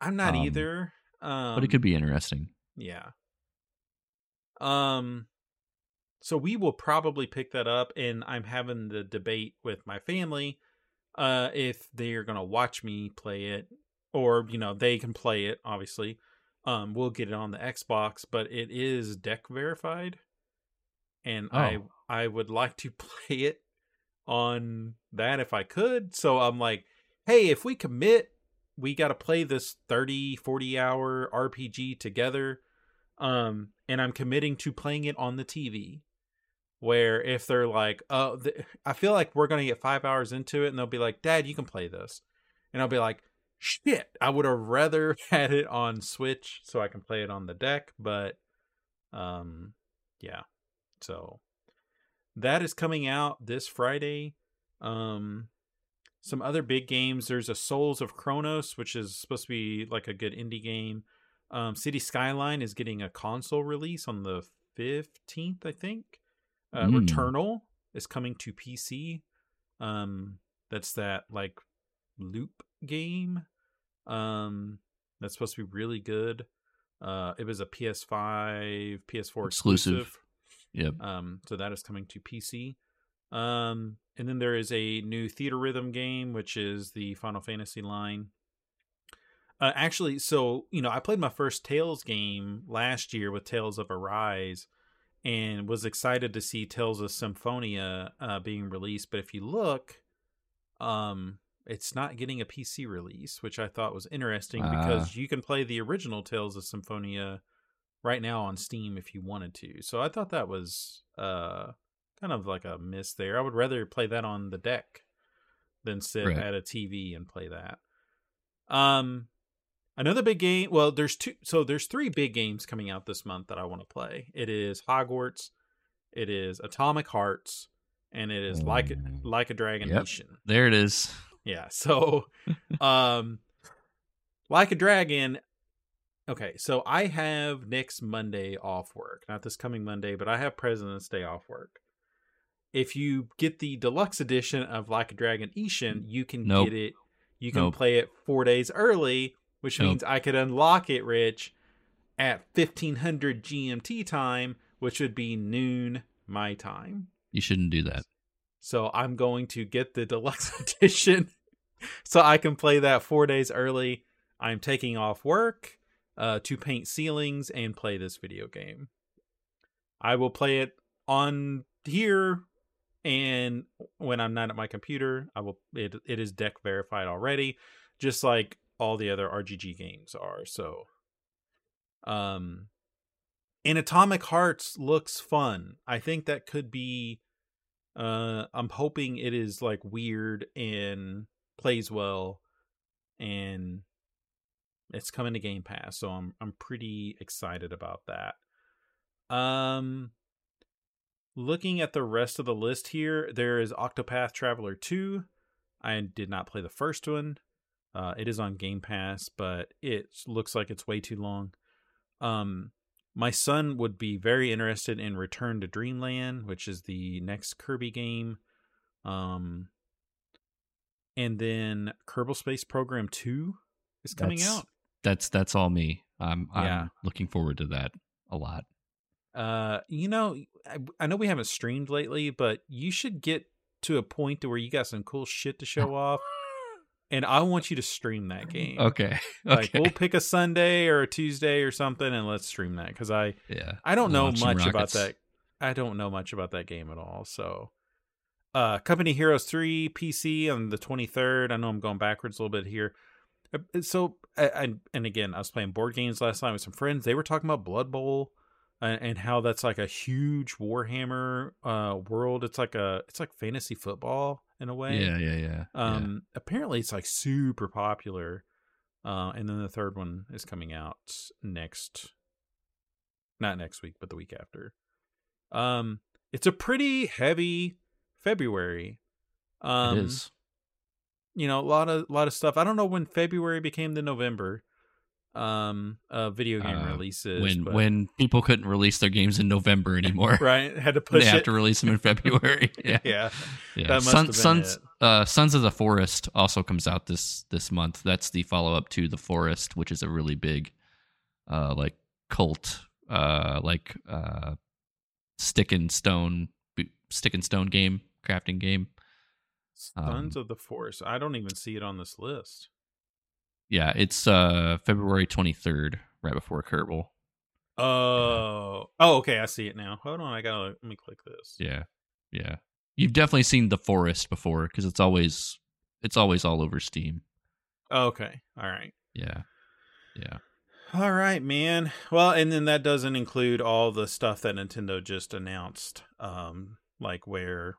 i'm not Um, either um but it could be interesting. Yeah. Um so we will probably pick that up and I'm having the debate with my family uh if they're going to watch me play it or you know they can play it obviously. Um we'll get it on the Xbox but it is deck verified and I Oh. I would like to play it on that if I could. So I'm like, "Hey, if we commit, we got to play this 30 40 hour RPG together." um and i'm committing to playing it on the tv where if they're like oh th- i feel like we're gonna get five hours into it and they'll be like dad you can play this and i'll be like shit i would have rather had it on switch so i can play it on the deck but um yeah so that is coming out this friday um some other big games there's a souls of chronos which is supposed to be like a good indie game um, City Skyline is getting a console release on the 15th, I think. Uh, Mm. Returnal is coming to PC. Um, that's that like loop game. Um, that's supposed to be really good. Uh, it was a PS5, PS4 Exclusive. exclusive. Yep. Um, so that is coming to PC. Um, and then there is a new Theatrhythm game, which is the Final Fantasy line. Uh, actually, so you know, I played my first Tales game last year with Tales of Arise, and was excited to see Tales of Symphonia uh, being released. But if you look, um, it's not getting a PC release, which I thought was interesting Ah. because you can play the original Tales of Symphonia right now on Steam if you wanted to. So I thought that was uh kind of like a miss there. I would rather play that on the deck than sit Right. at a TV and play that. Um another big game, well there's two so there's three big games coming out this month that I want to play. It is Hogwarts, it is Atomic Hearts, and it is like Mm. like a Dragon Yep. Nation. There it is. Yeah. So, um, like a dragon. Okay, so I have next Monday off work. Not this coming Monday, but I have President's Day off work. If you get the deluxe edition of Like a Dragon Ishin, you can Nope. get it. You can Nope. play it four days early, which Nope. means I could unlock it, Rich, at fifteen hundred GMT time, which would be noon my time. You shouldn't do that. So I'm going to get the deluxe edition so I can play that four days early. I'm taking off work uh, to paint ceilings and play this video game. I will play it on here and when I'm not at my computer, I will it it is deck verified already, just like all the other RGG games are. So um and Atomic Hearts looks fun. I think that could be uh I'm hoping it is like weird and plays well and it's coming to Game Pass, so I'm I'm pretty excited about that. Um looking at the rest of the list here, there is Octopath Traveler 2. I did not play the first one. Uh it is on Game Pass, but it looks like it's way too long. Um my son would be very interested in Return to Dreamland, which is the next Kirby game. Um, and then Kerbal Space Program 2 is coming That's- out. That's that's all me. I'm I'm looking forward to that a lot. Uh, you know, I, I know we haven't streamed lately, but you should get to a point to where you got some cool shit to show off. And I want you to stream that game. Okay. Like we'll pick a Sunday or a Tuesday or something and let's stream that because I yeah. I don't know much about that. I don't know much about that game at all. So, uh, Company Heroes Three PC on the twenty third. I know I'm going backwards a little bit here. Uh, So, I, I and again, I was playing board games last night with some friends. They were talking about Blood Bowl and, and how that's like a huge Warhammer uh world. It's like a it's like fantasy football in a way. Yeah, yeah, yeah. Um, apparently it's like super popular. Uh, and then the third one is coming out next, not next week, but the week after. Um, it's a pretty heavy February. Um, it is. you know, a lot of a lot of stuff. I don't know when February became the November. Um, uh, video game Uh, releases When but- when people couldn't release their games in November anymore, right had to push they push have to release them in February. yeah. yeah, Yeah, Sun, Sons it. uh, Sons of the Forest also comes out this this month. That's the follow up to the Forest, which is a really big, uh, like cult, uh, like uh, stick and stone, stick and stone game, crafting game. Sons Um, of the Forest I don't even see it on this list. Yeah, it's uh February twenty third, right before Kerbal. Oh, oh, okay. I see it now. Hold on, I gotta let me click this. Yeah, yeah. You've definitely seen the Forest before because it's always it's always all over Steam. Okay, all right, Yeah, yeah. all right, man. Well, and then that doesn't include all the stuff that Nintendo just announced, um, like where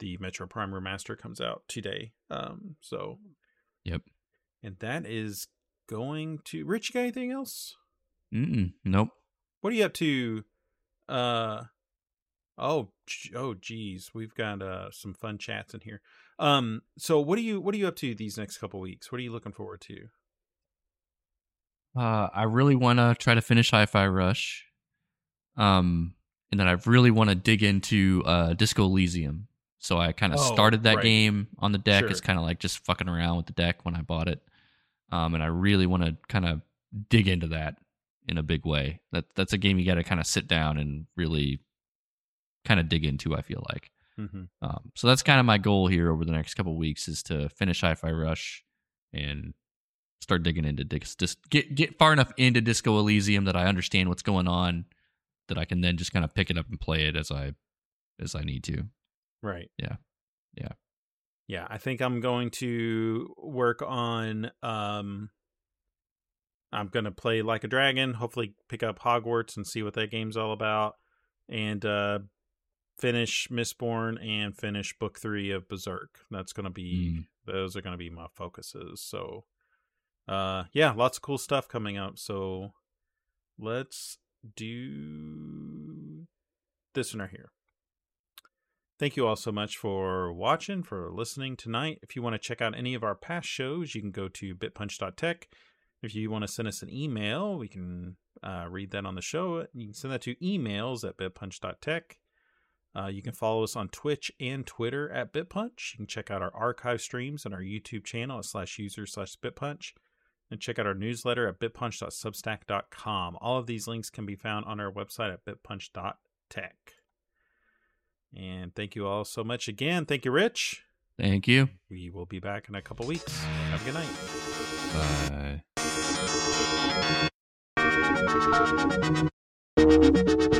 the Metroid Prime Remaster comes out today. Um, so, Yep. And that is going to. Rich, you got anything else? Mm-mm, nope. What are you up to? Uh oh, oh, geez, we've got uh some fun chats in here. Um, so what are you what are you up to these next couple weeks? What are you looking forward to? Uh, I really want to try to finish Hi-Fi Rush, um, and then I really want to dig into uh, Disco Elysium. So I kind of Oh, started that right. game on the deck. Sure. It's kind of like just fucking around with the deck when I bought it, um, and I really want to kind of dig into that in a big way. That that's a game you got to kind of sit down and really kind of dig into. I feel like. Mm-hmm. Um, so that's kind of my goal here over the next couple weeks is to finish Hi-Fi Rush and start digging into dis- just get get far enough into Disco Elysium that I understand what's going on, that I can then just kind of pick it up and play it as I as I need to. Right. Yeah. Yeah. yeah, I think I'm going to work on um I'm going to play Like a Dragon, hopefully pick up Hogwarts and see what that game's all about and uh finish Mistborn and finish book 3 of Berserk. That's going to be mm. those are going to be my focuses. So uh yeah, lots of cool stuff coming up. So let's do this one right here. Thank you all so much for watching, for listening tonight. If you want to check out any of our past shows, you can go to bitpunch.tech. If you want to send us an email, we can uh, read that on the show. You can send that to emails at bitpunch.tech. Uh, you can follow us on Twitch and Twitter at bitpunch. You can check out our archive streams on our YouTube channel at slash user slash bitpunch. And check out our newsletter at bitpunch.substack.com. All of these links can be found on our website at bitpunch.tech. And thank you all so much again. Thank you, Rich. Thank you. We will be back in a couple weeks. Have a good night. Bye.